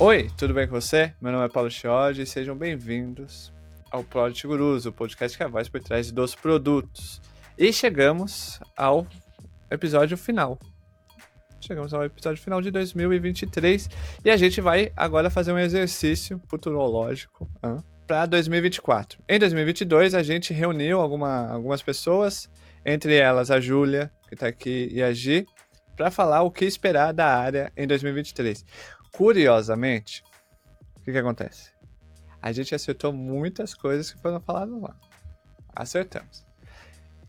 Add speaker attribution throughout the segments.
Speaker 1: Oi, tudo bem com você? Meu nome é Paulo Chiodi e sejam bem-vindos ao Product Gurus, o podcast que é a voz por trás dos produtos. E chegamos ao episódio final. Chegamos ao episódio final de 2023 e a gente vai agora fazer um exercício futurológico para 2024. Em 2022, a gente reuniu alguma, algumas pessoas, entre elas a Júlia, que está aqui, e a Gi, para falar o que esperar da área em 2023. Curiosamente, o que, que acontece? A gente acertou muitas coisas que foram faladas lá. Acertamos.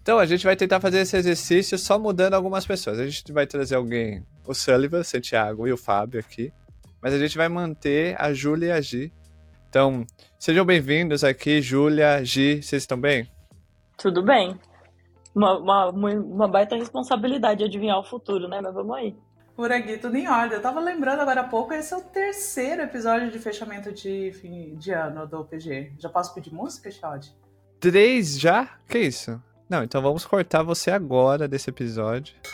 Speaker 1: Então a gente vai tentar fazer esse exercício só mudando algumas pessoas. A gente vai trazer alguém, o Sullivan, Santiago e o Fábio aqui. Mas a gente vai manter a Júlia e a Gi. Então, sejam bem-vindos aqui, Júlia, Gi. Vocês estão bem?
Speaker 2: Tudo bem. Uma, uma, uma baita responsabilidade adivinhar o futuro, né? Mas vamos aí.
Speaker 3: Por aqui, tudo em ordem. Eu tava lembrando agora há pouco, esse é o terceiro episódio de fechamento de fim de ano do PG. Já posso pedir música, Chad?
Speaker 1: Três já? Que isso? Não, então vamos cortar você agora desse episódio.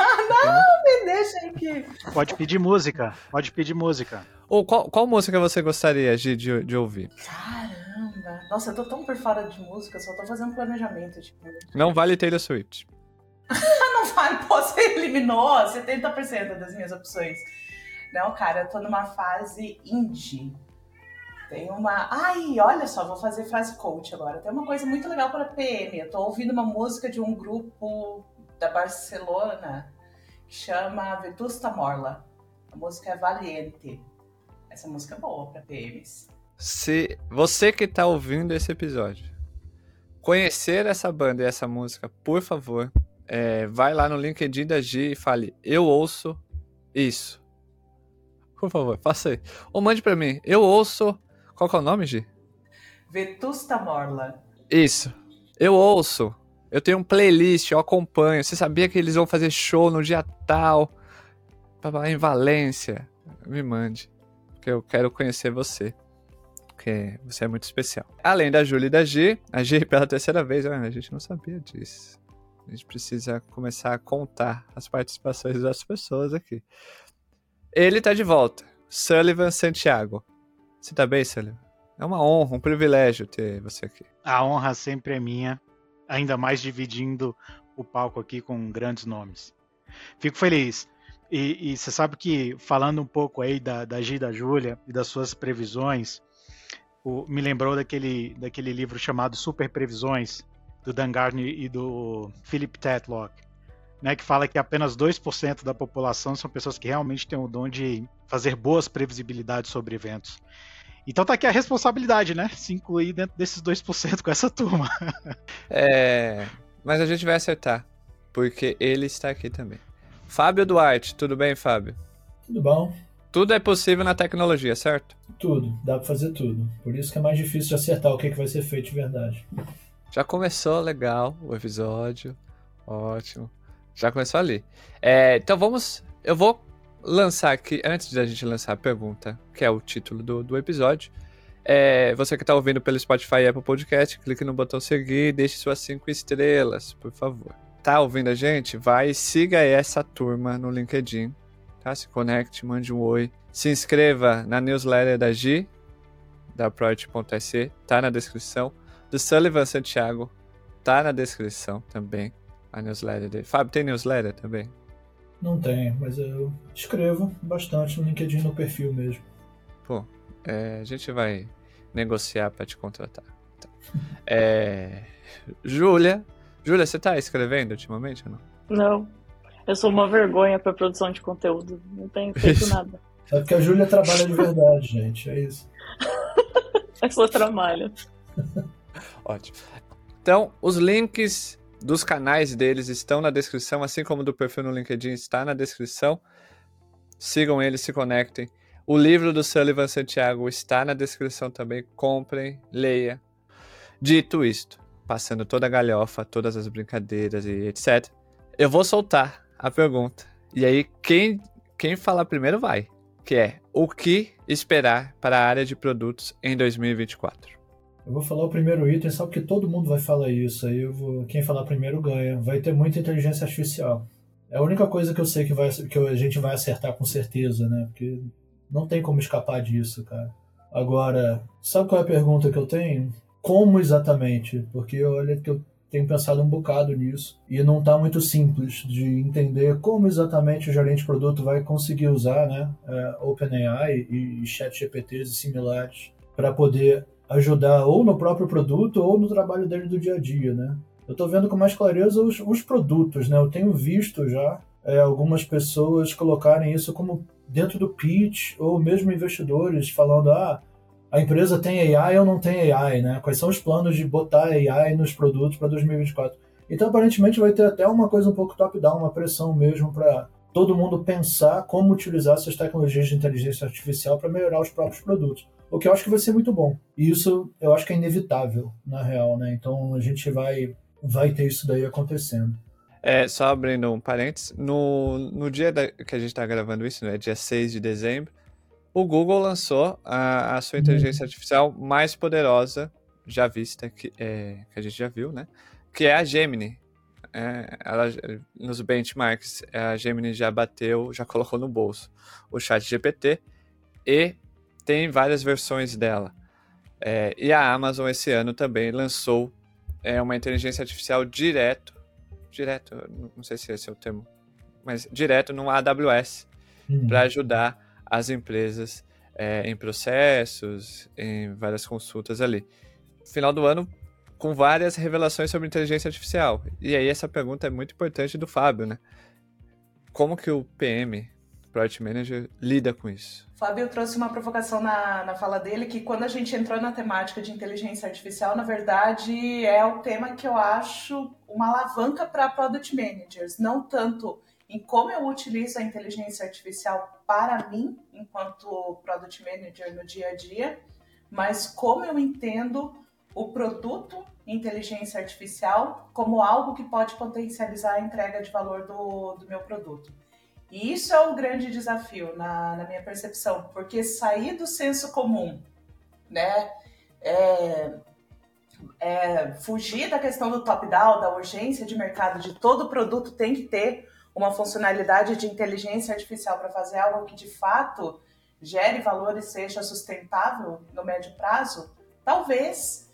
Speaker 3: Ah, não! Me deixa aqui.
Speaker 4: Pode pedir música. Pode pedir música.
Speaker 1: Ou qual, qual música você gostaria de, de, de ouvir?
Speaker 3: Caramba! Nossa, eu tô tão por fora de música, só tô fazendo planejamento. Tipo.
Speaker 1: Não vale Taylor Swift.
Speaker 3: não vale, pô, você eliminou 70% das minhas opções. Não, cara, eu tô numa fase indie. Tem uma. Ai, olha só, vou fazer frase coach agora. Tem uma coisa muito legal para PM. Eu tô ouvindo uma música de um grupo da Barcelona que chama Vetusta Morla. A música é Valiente. Essa música é boa para PMs.
Speaker 1: Se você que tá ouvindo esse episódio conhecer essa banda e essa música, por favor, é, vai lá no LinkedIn da G e fale, eu ouço isso. Por favor, faça aí. Ou mande para mim, eu ouço. Qual que é o nome, Gi?
Speaker 3: Vetusta Morla.
Speaker 1: Isso. Eu ouço. Eu tenho um playlist, eu acompanho. Você sabia que eles vão fazer show no dia tal? Em Valência. Me mande. Porque eu quero conhecer você. Porque você é muito especial. Além da Júlia e da G, a G pela terceira vez, a gente não sabia disso. A gente precisa começar a contar as participações das pessoas aqui. Ele tá de volta. Sullivan Santiago. Você tá bem, Sullivan? É uma honra, um privilégio ter você aqui.
Speaker 4: A honra sempre é minha, ainda mais dividindo o palco aqui com grandes nomes. Fico feliz. E, você sabe que, falando um pouco aí da, da G da Júlia e das suas previsões, o, me lembrou daquele, daquele livro chamado Super Previsões, do Dan Gardner e do Philip Tetlock, né, que fala que apenas 2% da população são pessoas que realmente têm o dom de fazer boas previsibilidades sobre eventos. Então tá aqui a responsabilidade, né? Se incluir dentro desses 2% com essa turma.
Speaker 1: é, mas a gente vai acertar, porque ele está aqui também. Fábio Duarte, tudo bem, Fábio?
Speaker 5: Tudo bom.
Speaker 1: Tudo é possível na tecnologia, certo?
Speaker 5: Tudo, dá para fazer tudo. Por isso que é mais difícil de acertar o que, é que vai ser feito de verdade.
Speaker 1: Já começou legal o episódio. Ótimo. Já começou ali. É, então vamos. Eu vou lançar aqui, antes da gente lançar a pergunta, que é o título do, do episódio. É, você que está ouvindo pelo Spotify e Apple Podcast, clique no botão seguir e deixe suas cinco estrelas, por favor. Tá ouvindo a gente? Vai siga essa turma no LinkedIn. Tá? Se conecte, mande um oi. Se inscreva na newsletter da G, da Project.se, tá na descrição do Sullivan Santiago. Tá na descrição também a newsletter dele. Fábio, tem newsletter também?
Speaker 5: Não tem, mas eu escrevo bastante no LinkedIn no perfil mesmo.
Speaker 1: Pô, é, a gente vai negociar para te contratar. Tá. é, Júlia. Júlia, você tá escrevendo ultimamente ou não?
Speaker 2: Não. Eu sou uma vergonha para produção de conteúdo. Não tenho feito nada.
Speaker 5: É porque a Júlia trabalha de verdade, gente. É isso.
Speaker 2: é só trabalho.
Speaker 1: Ótimo. Então, os links dos canais deles estão na descrição, assim como do perfil no LinkedIn está na descrição. Sigam eles, se conectem. O livro do Sullivan Santiago está na descrição também. Comprem, leia. Dito isto, passando toda a galhofa, todas as brincadeiras e etc., eu vou soltar a pergunta. E aí, quem, quem falar primeiro vai. Que é, o que esperar para a área de produtos em 2024?
Speaker 5: Eu vou falar o primeiro item só porque todo mundo vai falar isso. Aí eu vou, quem falar primeiro ganha. Vai ter muita inteligência artificial. É a única coisa que eu sei que, vai, que a gente vai acertar com certeza, né? Porque Não tem como escapar disso, cara. Agora, sabe qual é a pergunta que eu tenho? Como exatamente? Porque olha que eu tenho pensado um bocado nisso e não está muito simples de entender como exatamente o gerente de produto vai conseguir usar né, é, OpenAI e, e ChatGPTs e similares para poder ajudar ou no próprio produto ou no trabalho dele do dia a dia, né? Eu estou vendo com mais clareza os, os, produtos, né? Eu tenho visto já é, algumas pessoas colocarem isso como dentro do pitch ou mesmo investidores falando ah a empresa tem AI ou não tem AI, né? Quais são os planos de botar AI nos produtos para 2024? Então, aparentemente, vai ter até uma coisa um pouco top-down, uma pressão mesmo para todo mundo pensar como utilizar essas tecnologias de inteligência artificial para melhorar os próprios produtos. O que eu acho que vai ser muito bom. E isso eu acho que é inevitável, na real, né? Então a gente vai, vai ter isso daí acontecendo.
Speaker 1: É, só abrindo um parênteses, no, no dia da, que a gente está gravando isso, né, dia 6 de dezembro, o Google lançou a, a sua uhum. inteligência artificial mais poderosa já vista, que, é, que a gente já viu, né? Que é a Gemini. É, ela, nos benchmarks, a Gemini já bateu, já colocou no bolso o chat GPT e tem várias versões dela. É, e a Amazon esse ano também lançou é, uma inteligência artificial direto, direto, não sei se esse é o termo, mas direto no AWS, uhum. para ajudar as empresas é, em processos, em várias consultas ali. Final do ano, com várias revelações sobre inteligência artificial. E aí essa pergunta é muito importante do Fábio, né? Como que o PM, Project Manager, lida com isso?
Speaker 3: Fábio trouxe uma provocação na, na fala dele que quando a gente entrou na temática de inteligência artificial, na verdade é o tema que eu acho uma alavanca para product managers, não tanto em como eu utilizo a inteligência artificial para mim, enquanto product manager no dia a dia, mas como eu entendo o produto inteligência artificial como algo que pode potencializar a entrega de valor do, do meu produto. E isso é o grande desafio na, na minha percepção, porque sair do senso comum, né, é, é, fugir da questão do top-down, da urgência de mercado, de todo produto tem que ter uma funcionalidade de inteligência artificial para fazer algo que de fato gere valor e seja sustentável no médio prazo, talvez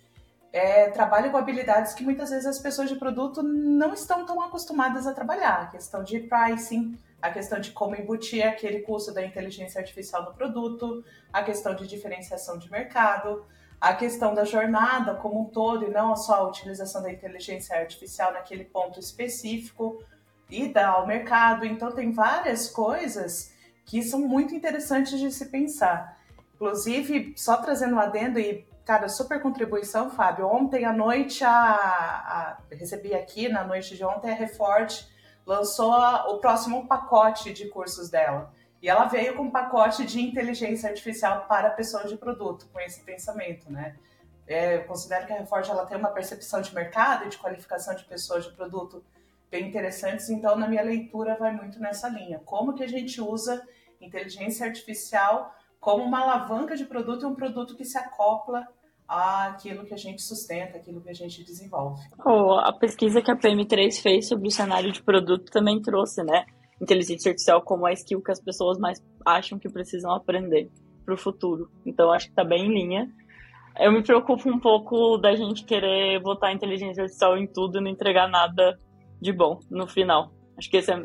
Speaker 3: é, trabalhe com habilidades que muitas vezes as pessoas de produto não estão tão acostumadas a trabalhar. A questão de pricing, a questão de como embutir aquele custo da inteligência artificial no produto, a questão de diferenciação de mercado, a questão da jornada como um todo e não só a utilização da inteligência artificial naquele ponto específico ida ao mercado. Então, tem várias coisas que são muito interessantes de se pensar. Inclusive, só trazendo um adendo e, cara, super contribuição, Fábio. Ontem à noite, a, a recebi aqui, na noite de ontem, a Reforte lançou o próximo pacote de cursos dela. E ela veio com um pacote de inteligência artificial para pessoas de produto, com esse pensamento, né? É, eu considero que a Reforte ela tem uma percepção de mercado e de qualificação de pessoas de produto bem interessantes. Então, na minha leitura, vai muito nessa linha. Como que a gente usa inteligência artificial como uma alavanca de produto e um produto que se acopla àquilo que a gente sustenta, aquilo que a gente desenvolve.
Speaker 2: Oh, a pesquisa que a PM3 fez sobre o cenário de produto também trouxe, né? Inteligência artificial como a skill que as pessoas mais acham que precisam aprender para o futuro. Então, acho que está bem em linha. Eu me preocupo um pouco da gente querer botar inteligência artificial em tudo e não entregar nada de bom no final. Acho que esse é,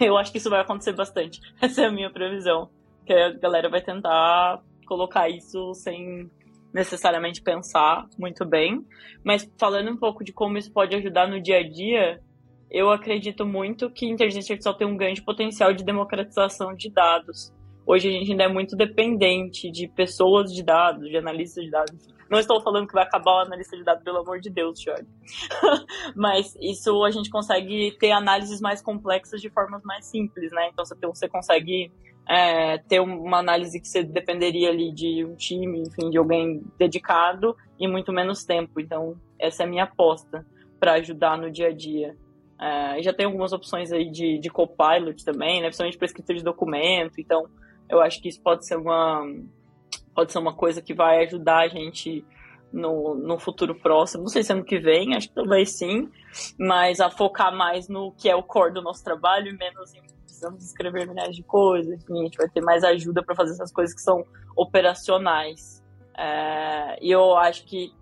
Speaker 2: eu acho que isso vai acontecer bastante. Essa é a minha previsão, que a galera vai tentar colocar isso sem necessariamente pensar muito bem, mas falando um pouco de como isso pode ajudar no dia a dia, eu acredito muito que a inteligência artificial tem um grande potencial de democratização de dados. Hoje a gente ainda é muito dependente de pessoas de dados, de analistas de dados, não estou falando que vai acabar o analista de dados, pelo amor de Deus, Jorge. Mas isso a gente consegue ter análises mais complexas de formas mais simples, né? Então você consegue é, ter uma análise que você dependeria ali de um time, enfim, de alguém dedicado e muito menos tempo. Então, essa é a minha aposta para ajudar no dia a dia. É, já tem algumas opções aí de, de copilot também, né? Principalmente para escrita de documento. Então, eu acho que isso pode ser uma, pode ser uma coisa que vai ajudar a gente no, no futuro próximo. Não sei se ano que vem, acho que talvez sim, mas a focar mais no que é o core do nosso trabalho e menos em precisamos escrever milhares de coisas, enfim, a gente vai ter mais ajuda para fazer essas coisas que são operacionais. É, e eu acho que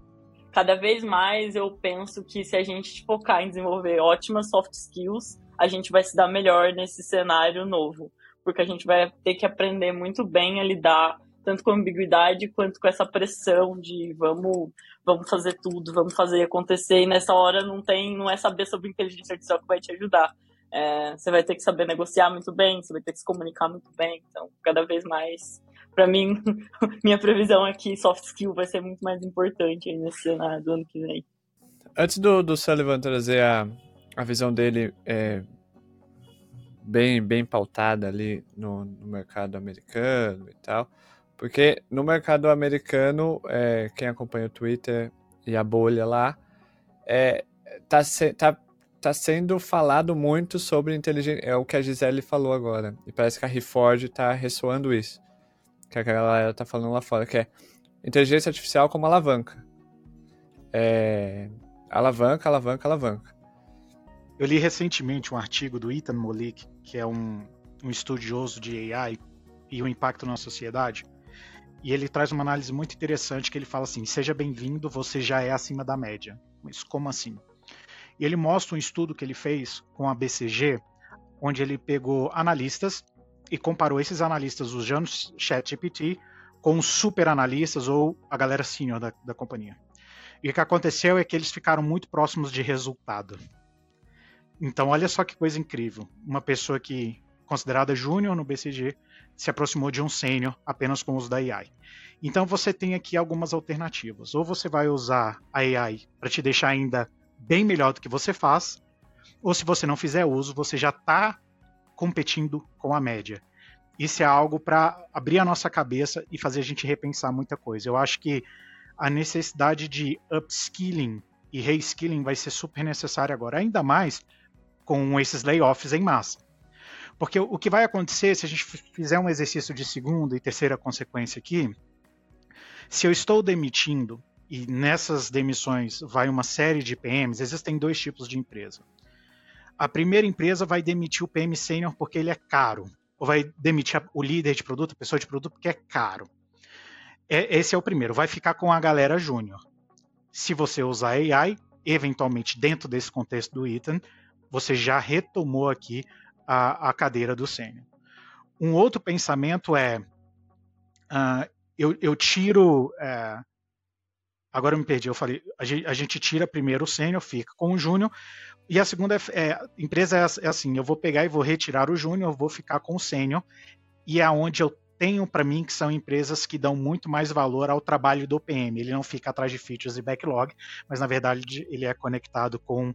Speaker 2: cada vez mais eu penso que se a gente focar em desenvolver ótimas soft skills, a gente vai se dar melhor nesse cenário novo, porque a gente vai ter que aprender muito bem a lidar tanto com ambiguidade quanto com essa pressão de vamos vamos fazer tudo, vamos fazer acontecer e nessa hora não tem não é saber sobre inteligência artificial que vai te ajudar. É, você vai ter que saber negociar muito bem, você vai ter que se comunicar muito bem. Então, cada vez mais, para mim, minha previsão é que soft skill vai ser muito mais importante nesse cenário do ano que vem.
Speaker 1: Antes do, do Sullivan trazer a, a visão dele é, bem, bem pautada ali no, no, mercado americano e tal, porque no mercado americano, é, quem acompanha o Twitter e a bolha lá, é, tá, tá tá sendo falado muito sobre inteligência. É o que a Gisele falou agora. E parece que a Reforge tá ressoando isso. Que a galera tá falando lá fora, que é inteligência artificial como alavanca. É, alavanca, alavanca, alavanca.
Speaker 4: Eu li recentemente um artigo do Ethan Molik, que é um, um estudioso de AI e o impacto na sociedade. E ele traz uma análise muito interessante que ele fala assim: seja bem-vindo, você já é acima da média. Mas como assim? E ele mostra um estudo que ele fez com a BCG, onde ele pegou analistas e comparou esses analistas usando ChatGPT com super analistas ou a galera senior da, da companhia. E o que aconteceu é que eles ficaram muito próximos de resultado. Então, olha só que coisa incrível. Uma pessoa que considerada júnior no BCG se aproximou de um sênior apenas com o uso da AI. Então, você tem aqui algumas alternativas. Ou você vai usar a AI para te deixar ainda bem melhor do que você faz, ou se você não fizer uso, você já está competindo com a média. Isso é algo para abrir a nossa cabeça e fazer a gente repensar muita coisa. Eu acho que a necessidade de upskilling e reskilling vai ser super necessária agora, ainda mais com esses layoffs em massa. Porque o que vai acontecer se a gente fizer um exercício de segunda e terceira consequência aqui, se eu estou demitindo e nessas demissões vai uma série de PMs, existem dois tipos de empresa. A primeira empresa vai demitir o PM sênior porque ele é caro, ou vai demitir o líder de produto, a pessoa de produto, porque é caro. É, esse é o primeiro, vai ficar com a galera júnior. Se você usar AI, eventualmente dentro desse contexto do Ethan, você já retomou aqui a, a cadeira do sênior. Um outro pensamento é, uh, eu, eu, tiro... Uh, Agora eu me perdi, eu falei, a gente, a gente tira primeiro o sênior, fica com o júnior, e a segunda é, é empresa é, é, assim, eu vou pegar e vou retirar o júnior, vou ficar com o sênior, e é onde eu tenho para mim que são empresas que dão muito mais valor ao trabalho do PM. Ele não fica atrás de features e backlog, mas na verdade ele é conectado com,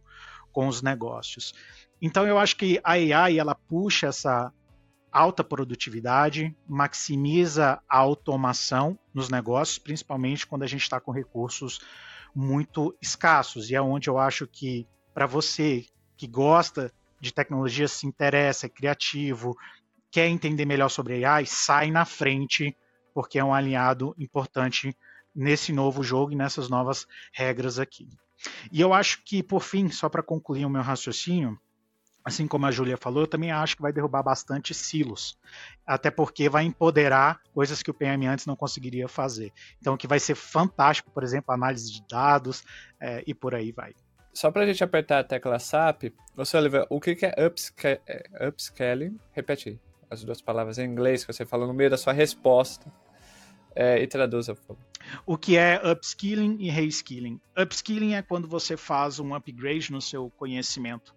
Speaker 4: com os negócios. Então eu acho que a AI ela puxa essa alta produtividade, maximiza a automação nos negócios, principalmente quando a gente está com recursos muito escassos. E é onde eu acho que, para você que gosta de tecnologia, se interessa, é criativo, quer entender melhor sobre AI, sai na frente, porque é um alinhado importante nesse novo jogo e nessas novas regras aqui. E eu acho que, por fim, só para concluir o meu raciocínio, assim como a Júlia falou, eu também acho que vai derrubar bastante silos. Até porque vai empoderar coisas que o PM antes não conseguiria fazer. Então, que vai ser fantástico, por exemplo, análise de dados é, e por aí vai.
Speaker 1: Só para a gente apertar a tecla SAP, você Oliver, o que é upscaling? Repete aí, as duas palavras em inglês que você falou no meio da sua resposta. É, e traduza, por favor.
Speaker 4: O que é upskilling e reskilling? Upskilling é quando você faz um upgrade no seu conhecimento.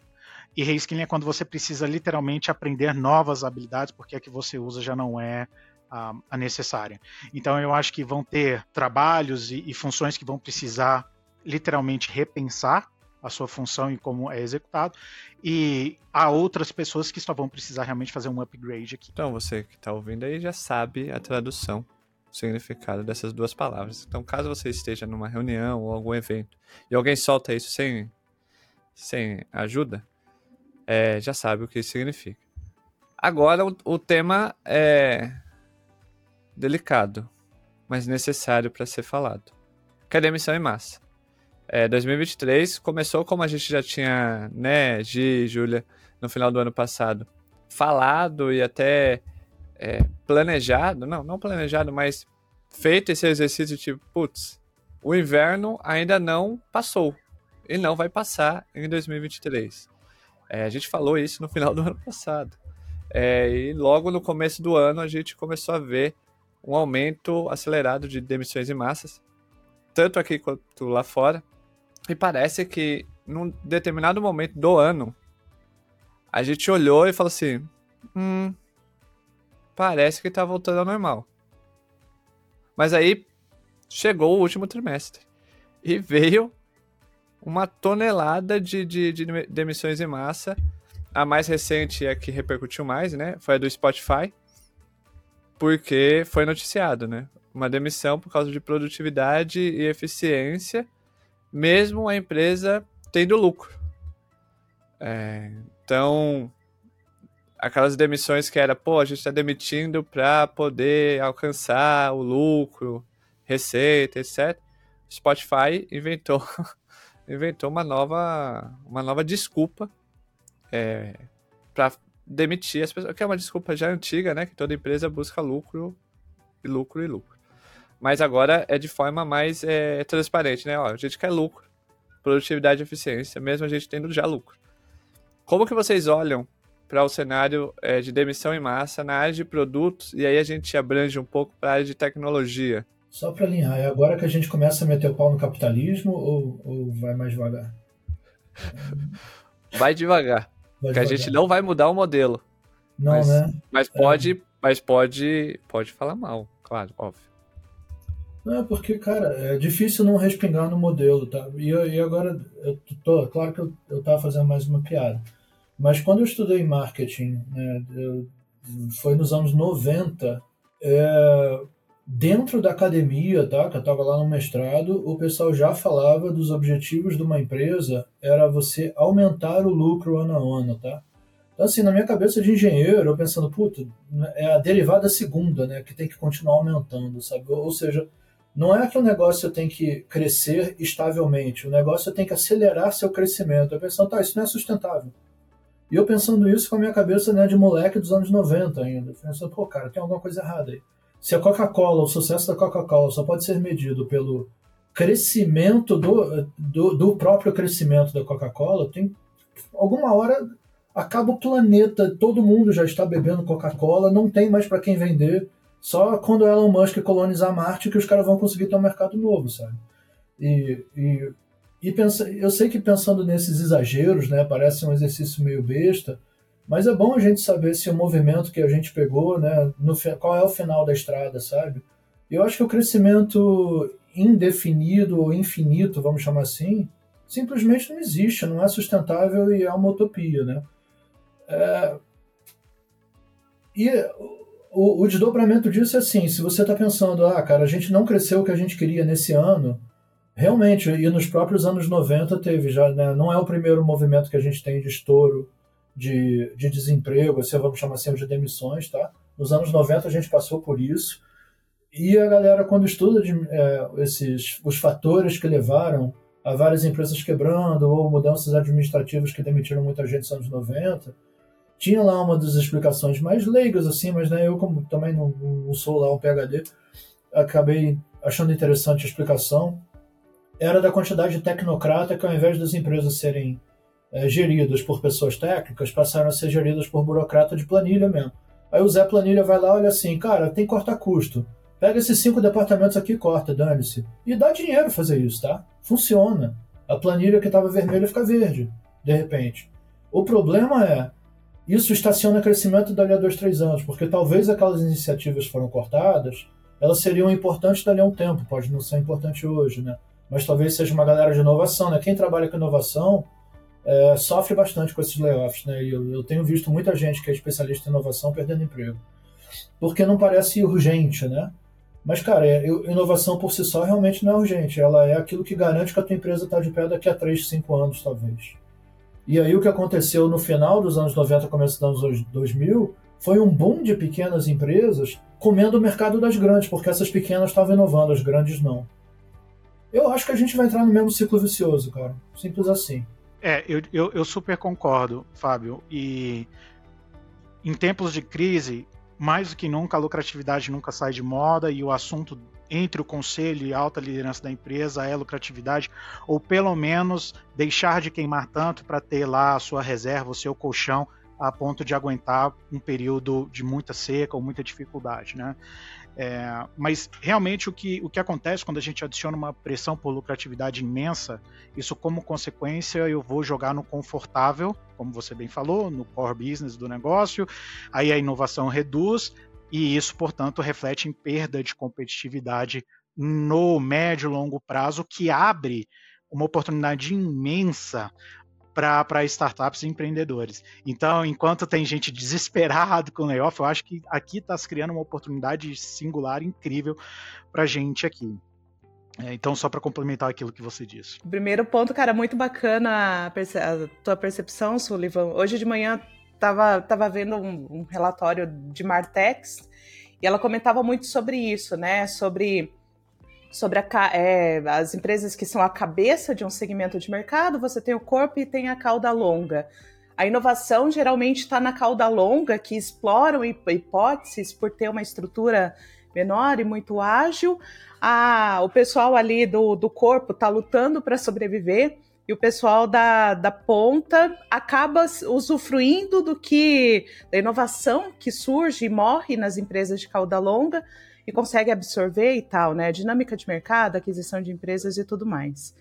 Speaker 4: E reskilling é quando você precisa literalmente aprender novas habilidades, porque a que você usa já não é a, a necessária. Então eu acho que vão ter trabalhos e, e funções que vão precisar literalmente repensar a sua função e como é executado, e há outras pessoas que só vão precisar realmente fazer um upgrade aqui.
Speaker 1: Então você que está ouvindo aí já sabe a tradução, o significado dessas duas palavras. Então caso você esteja numa reunião ou algum evento e alguém solta isso sem, sem ajuda, é, já sabe o que isso significa. Agora, o, o tema é delicado, mas necessário para ser falado. Que é demissão em massa. É, 2023 começou como a gente já tinha, né, Gi, Júlia, no final do ano passado, falado e até é, planejado, não, não planejado, mas feito esse exercício tipo, putz, o inverno ainda não passou e não vai passar em 2023. É, a gente falou isso no final do ano passado. É, e logo no começo do ano a gente começou a ver um aumento acelerado de demissões em massas, tanto aqui quanto lá fora. E parece que num determinado momento do ano a gente olhou e falou assim: hum, parece que tá voltando ao normal. Mas aí chegou o último trimestre e veio uma tonelada de, de, de demissões em massa. A mais recente é a que repercutiu mais, né? Foi a do Spotify, porque foi noticiado, né? Uma demissão por causa de produtividade e eficiência, mesmo a empresa tendo lucro. É, então, aquelas demissões que era, pô, a gente está demitindo para poder alcançar o lucro, receita, etc. Spotify inventou inventou uma nova uma nova desculpa é, para demitir as pessoas, que é uma desculpa já antiga, né? Que toda empresa busca lucro e lucro e lucro. Mas agora é de forma mais é, transparente, né? Ó, a gente quer lucro, produtividade e eficiência, mesmo a gente tendo já lucro. Como que vocês olham para o cenário é, de demissão em massa na área de produtos, e aí a gente abrange um pouco para a área de tecnologia.
Speaker 5: Só para alinhar, é agora que a gente começa a meter o pau no capitalismo ou, ou vai mais devagar?
Speaker 1: Vai devagar. Vai porque devagar. a gente não vai mudar o modelo.
Speaker 5: Não,
Speaker 1: mas,
Speaker 5: né?
Speaker 1: Mas pode, é. mas pode, pode falar mal, claro, óbvio.
Speaker 5: Não, é porque, cara, é difícil não respingar no modelo, tá? E, e agora, eu tô, claro que eu, eu tava fazendo mais uma piada. Mas quando eu estudei marketing, né, eu, foi nos anos 90, é, dentro da academia, tá, que eu estava lá no mestrado, o pessoal já falava dos objetivos de uma empresa, era você aumentar o lucro ano a ano, tá? Então, assim, na minha cabeça de engenheiro, eu pensando, puta, é a derivada segunda, né, que tem que continuar aumentando, sabe? Ou seja, não é que o negócio tem que crescer estavelmente, o negócio tem que acelerar seu crescimento. Eu pensando, tá, isso não é sustentável. E eu pensando isso com a minha cabeça né, de moleque dos anos 90 ainda. Pensando, pô, cara, tem alguma coisa errada aí. Se a Coca-Cola, o sucesso da Coca-Cola só pode ser medido pelo crescimento do, do, do próprio crescimento da Coca-Cola, tem alguma hora acaba o planeta, todo mundo já está bebendo Coca-Cola, não tem mais para quem vender. Só quando Elon Musk colonizar Marte que os caras vão conseguir ter um mercado novo, sabe? E, e e pensa, eu sei que pensando nesses exageros, né, parece um exercício meio besta, mas é bom a gente saber se o movimento que a gente pegou, né, no, qual é o final da estrada, sabe? Eu acho que o crescimento indefinido ou infinito, vamos chamar assim, simplesmente não existe, não é sustentável e é uma utopia, né? É... E o, o desdobramento disso é assim, se você está pensando, ah, cara, a gente não cresceu o que a gente queria nesse ano, Realmente, e nos próprios anos 90 teve já, né, não é o primeiro movimento que a gente tem de estouro de, de desemprego, assim, vamos chamar assim, de demissões, tá? Nos anos 90 a gente passou por isso, e a galera, quando estuda de, é, esses, os fatores que levaram a várias empresas quebrando ou mudanças administrativas que demitiram muita gente nos anos 90, tinha lá uma das explicações mais leigas, assim, mas né, eu, como também não, não sou lá um PHD, acabei achando interessante a explicação era da quantidade de tecnocrata que, ao invés das empresas serem é, geridas por pessoas técnicas, passaram a ser geridas por burocrata de planilha mesmo. Aí o Zé Planilha vai lá olha assim, cara, tem que cortar custo. Pega esses cinco departamentos aqui corta, dane-se. E dá dinheiro fazer isso, tá? Funciona. A planilha que estava vermelha fica verde, de repente. O problema é, isso estaciona crescimento dali a dois, três anos, porque talvez aquelas iniciativas foram cortadas, elas seriam importantes dali a um tempo, pode não ser importante hoje, né? mas talvez seja uma galera de inovação. Né? Quem trabalha com inovação é, sofre bastante com esses layoffs. Né? E eu, eu, tenho visto muita gente que é especialista em inovação perdendo emprego. Porque não parece urgente, né? Mas, cara, é, inovação por si só realmente não é urgente. Ela é aquilo que garante que a tua empresa está de pé daqui a 3, 5 anos, talvez. E aí o que aconteceu no final dos anos 90, começo dos anos 2000, foi um boom de pequenas empresas comendo o mercado das grandes, porque essas pequenas estavam inovando, as grandes não. Eu acho que a gente vai entrar no mesmo ciclo vicioso, cara. Simples assim.
Speaker 4: É, eu, eu, eu super concordo, Fábio. E em tempos de crise, mais do que nunca, a lucratividade nunca sai de moda e o assunto entre o conselho e a alta liderança da empresa é lucratividade, ou pelo menos deixar de queimar tanto para ter lá a sua reserva, o seu colchão, a ponto de aguentar um período de muita seca ou muita dificuldade. Né? É, mas realmente o que, o que acontece quando a gente adiciona uma pressão por lucratividade imensa, isso como consequência eu vou jogar no confortável, como você bem falou, no core business do negócio, aí a inovação reduz, e isso, portanto, reflete em perda de competitividade no médio e longo prazo, que abre uma oportunidade imensa para startups e empreendedores. Então, enquanto tem gente desesperado com layoff, eu acho que aqui está se criando uma oportunidade singular, incrível para a gente aqui. É, então, só para complementar aquilo que você disse.
Speaker 3: Primeiro ponto, cara, muito bacana a, perce a tua percepção, Sullivan. Hoje de manhã tava, tava vendo um, um relatório de Martex e ela comentava muito sobre isso, né? Sobre sobre a, é, as empresas que são a cabeça de um segmento de mercado, você tem o corpo e tem a cauda longa. A inovação geralmente está na cauda longa, que exploram hipóteses por ter uma estrutura menor e muito ágil. A, o pessoal ali do, do corpo está lutando para sobreviver e o pessoal da, da ponta acaba usufruindo do que da inovação que surge e morre nas empresas de cauda longa e consegue absorver e tal, né? Dinâmica de mercado, aquisição de empresas e tudo mais.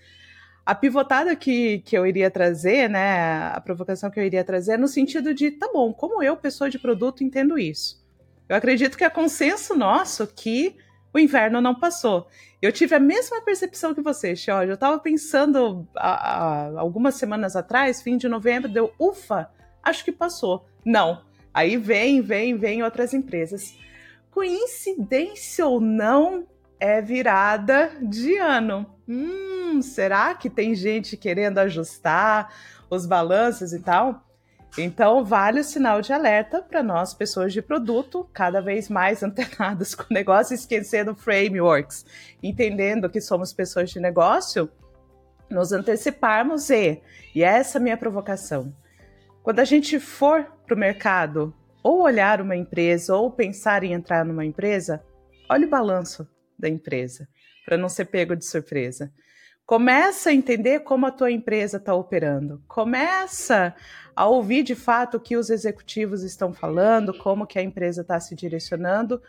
Speaker 3: A pivotada que, que eu iria trazer, né? A provocação que eu iria trazer é no sentido de, tá bom, como eu, pessoa de produto, entendo isso? Eu acredito que é consenso nosso que o inverno não passou. Eu tive a mesma percepção que você, Xio. Eu estava pensando há, há algumas semanas atrás, fim de novembro, deu ufa, acho que passou. Não. Aí vem, vem, vem outras empresas coincidência ou não, é virada de ano. Hum, será que tem gente querendo ajustar os balanços e tal? Então, vale o sinal de alerta para nós, pessoas de produto, cada vez mais antenadas com o negócio, esquecendo frameworks, entendendo que somos pessoas de negócio, nos anteciparmos e, e essa é a minha provocação, quando a gente for para o mercado ou olhar uma empresa ou pensar em entrar numa empresa, olhe o balanço da empresa, para não ser pego de surpresa. Começa a entender como a tua empresa está operando. Começa a ouvir de fato o que os executivos estão falando, como que a empresa está se direcionando,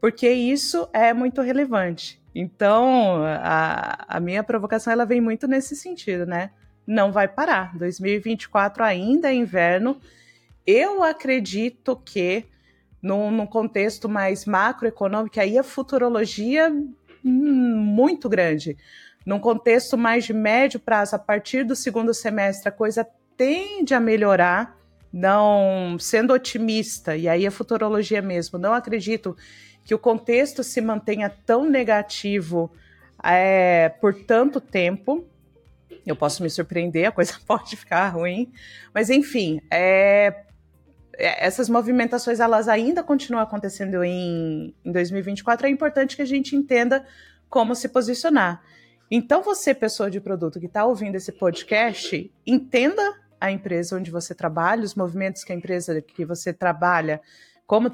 Speaker 3: porque isso é muito relevante. Então, a, a minha provocação ela vem muito nesse sentido, né? Não vai parar. 2024 ainda é inverno eu acredito que, num, num contexto mais macroeconômico, aí a futurologia hum, muito grande. Num contexto mais de médio prazo, a partir do segundo semestre, a coisa tende a melhorar, não sendo otimista, e aí a futurologia mesmo, não acredito que o contexto se mantenha tão negativo é, por tanto tempo. Eu posso me surpreender, a coisa pode ficar ruim, mas enfim, é, essas movimentações elas ainda continuam acontecendo em, em 2024, é importante que a gente entenda como se posicionar. Então, você, pessoa de produto que está ouvindo esse podcast, entenda a empresa onde você trabalha, os movimentos que a empresa que você trabalha, como,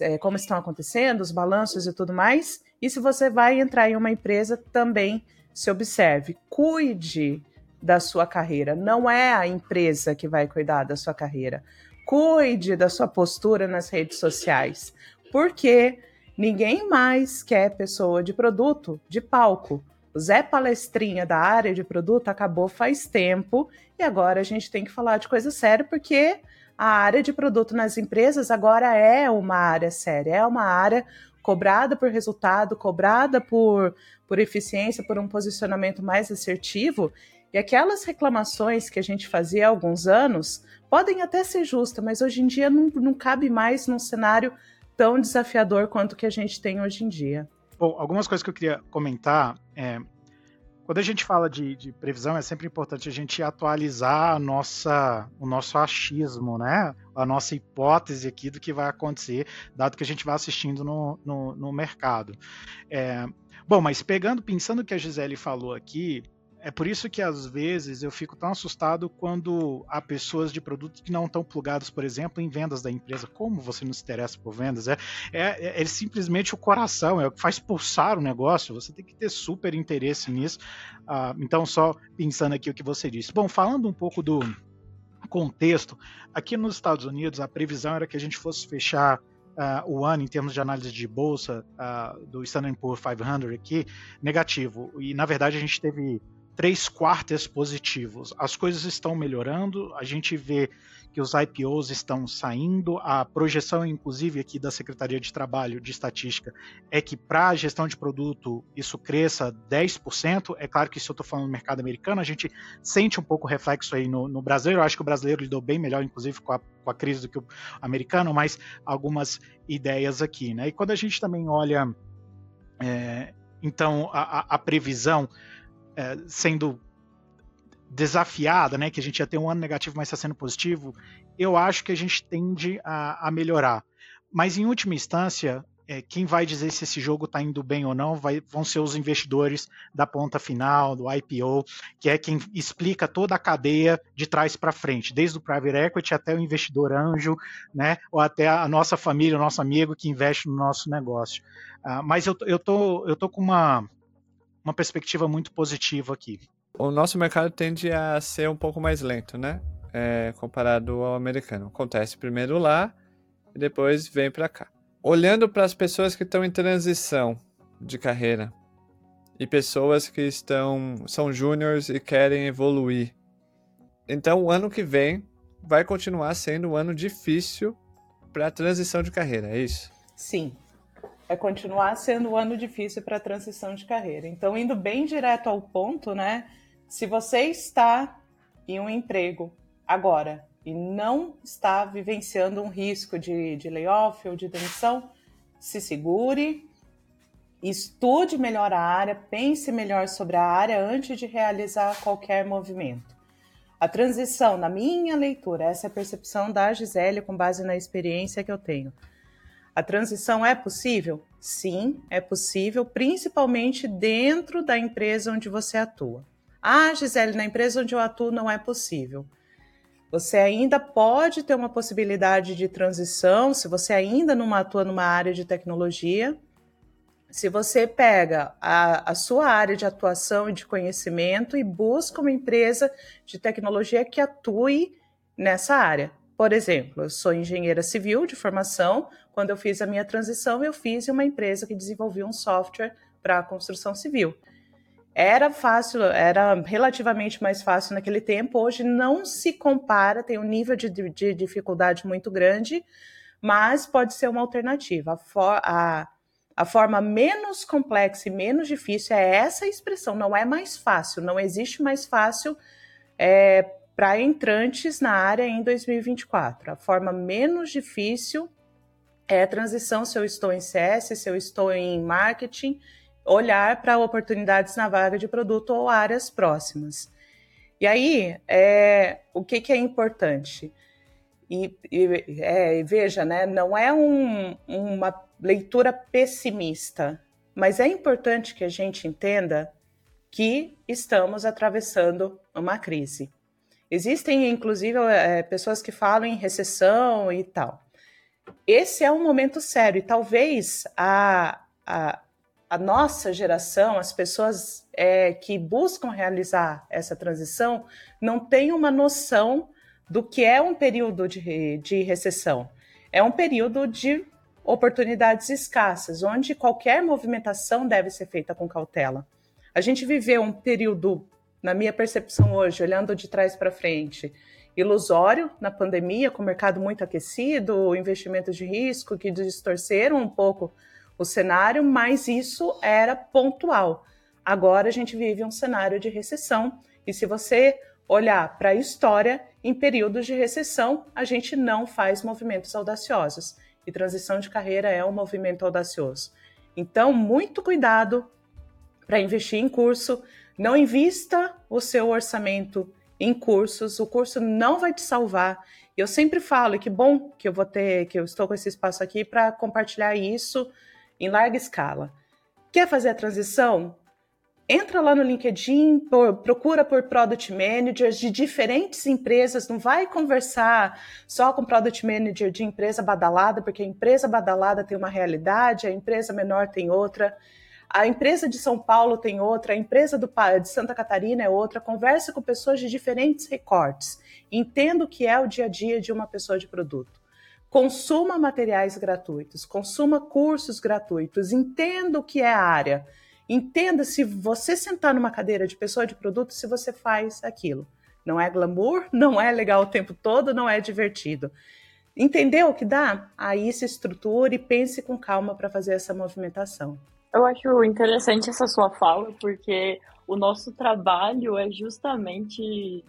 Speaker 3: é, como estão acontecendo, os balanços e tudo mais. E se você vai entrar em uma empresa, também se observe. Cuide da sua carreira. Não é a empresa que vai cuidar da sua carreira cuide da sua postura nas redes sociais, porque ninguém mais quer pessoa de produto de palco. O Zé Palestrinha da área de produto acabou faz tempo e agora a gente tem que falar de coisa séria porque a área de produto nas empresas agora é uma área séria, é uma área cobrada por resultado, cobrada por, por eficiência, por um posicionamento mais assertivo. E aquelas reclamações que a gente fazia há alguns anos podem até ser justas, mas hoje em dia não, não cabe mais num cenário tão desafiador quanto que a gente tem hoje em dia.
Speaker 4: Bom, algumas coisas que eu queria comentar é, quando a gente fala de, de, previsão, é sempre importante a gente atualizar a nossa, o nosso achismo, né? A nossa hipótese aqui do que vai acontecer, dado que a gente vai assistindo no, no, no mercado. É, bom, mas pegando, pensando o que a Gisele falou aqui, é por isso que às vezes eu fico tão assustado quando há pessoas de produtos que não estão plugados, por exemplo, em vendas da empresa. Como você não se interessa por vendas? É, é, é simplesmente o coração, é o que faz pulsar o negócio. Você tem que ter super interesse nisso. Ah, então, só pensando aqui o que você disse. Bom, falando um pouco do contexto, aqui nos Estados Unidos a previsão era que a gente fosse fechar Uh, o ano em termos de análise de bolsa uh, do Standard Poor's 500 aqui negativo e na verdade a gente teve três quartos positivos. As coisas estão melhorando, a gente vê que os IPOs estão saindo, a projeção, inclusive, aqui da Secretaria de Trabalho de Estatística é que para a gestão de produto isso cresça 10%. É claro que se eu estou falando do mercado americano, a gente sente um pouco reflexo aí no, no brasileiro. Eu acho que o brasileiro lidou bem melhor, inclusive, com a, com a crise do que o americano, mas algumas ideias aqui. Né? E quando a gente também olha, é, então, a, a previsão é, sendo desafiada, né, que a gente ia ter um ano negativo, mas está sendo positivo, eu acho que a gente tende a, a melhorar. Mas em última instância, é, quem vai dizer se esse jogo está indo bem ou não vai, vão ser os investidores da ponta final, do IPO, que é quem explica toda a cadeia de trás para frente, desde o private equity até o investidor anjo, né, ou até a nossa família, o nosso amigo que investe no nosso negócio. Uh, mas eu, eu, tô, eu tô com uma, uma perspectiva muito positiva aqui.
Speaker 1: O nosso mercado tende a ser um pouco mais lento, né? É, comparado ao americano. Acontece primeiro lá e depois vem para cá. Olhando para as pessoas que estão em transição de carreira e pessoas que estão são júniores e querem evoluir. Então, o ano que vem vai continuar sendo um ano difícil para a transição de carreira, é isso?
Speaker 3: Sim, é continuar sendo um ano difícil para a transição de carreira. Então, indo bem direto ao ponto, né? Se você está em um emprego agora e não está vivenciando um risco de, de layoff ou de demissão, se segure, estude melhor a área, pense melhor sobre a área antes de realizar qualquer movimento. A transição, na minha leitura, essa é a percepção da Gisele com base na experiência que eu tenho a transição é possível? Sim, é possível, principalmente dentro da empresa onde você atua. Ah, Gisele, na empresa onde eu atuo não é possível. Você ainda pode ter uma possibilidade de transição se você ainda não atua numa área de tecnologia. Se você pega a, a sua área de atuação e de conhecimento e busca uma empresa de tecnologia que atue nessa área. Por exemplo, eu sou engenheira civil de formação. Quando eu fiz a minha transição, eu fiz em uma empresa que desenvolvia um software para a construção civil. Era fácil, era relativamente mais fácil naquele tempo. Hoje não se compara, tem um nível de, de dificuldade muito grande, mas pode ser uma alternativa. A, for, a, a forma menos complexa e menos difícil é essa expressão, não é mais fácil, não existe mais fácil é, para entrantes na área em 2024. A forma menos difícil é transição se eu estou em CS, se eu estou em marketing, olhar para oportunidades na vaga de produto ou áreas próximas. E aí, é, o que, que é importante? E, e é, veja, né, não é um, uma leitura pessimista, mas é importante que a gente entenda que estamos atravessando uma crise. Existem, inclusive, é, pessoas que falam em recessão e tal. Esse é um momento sério e talvez a, a, a nossa geração, as pessoas é, que buscam realizar essa transição, não tenham uma noção do que é um período de, de recessão. É um período de oportunidades escassas, onde qualquer movimentação deve ser feita com cautela. A gente viveu um período na minha percepção hoje, olhando de trás para frente, ilusório na pandemia, com o mercado muito aquecido, investimentos de risco que distorceram um pouco o cenário, mas isso era pontual. Agora a gente vive um cenário de recessão, e se você olhar para a história, em períodos de recessão, a gente não faz movimentos audaciosos. E transição de carreira é um movimento audacioso. Então, muito cuidado para investir em curso, não invista o seu orçamento em cursos, o curso não vai te salvar. Eu sempre falo que bom que eu vou ter, que eu estou com esse espaço aqui para compartilhar isso em larga escala. Quer fazer a transição? entra lá no LinkedIn, procura por product managers de diferentes empresas, não vai conversar só com product manager de empresa badalada, porque a empresa badalada tem uma realidade, a empresa menor tem outra. A empresa de São Paulo tem outra, a empresa do, de Santa Catarina é outra. Converse com pessoas de diferentes recortes. Entenda o que é o dia a dia de uma pessoa de produto. Consuma materiais gratuitos, consuma cursos gratuitos, entenda o que é a área Entenda se você sentar numa cadeira de pessoa de produto, se você faz aquilo. Não é glamour, não é legal o tempo todo, não é divertido. Entendeu o que dá? Aí se estruture e pense com calma para fazer essa movimentação.
Speaker 2: Eu acho interessante essa sua fala, porque o nosso trabalho é justamente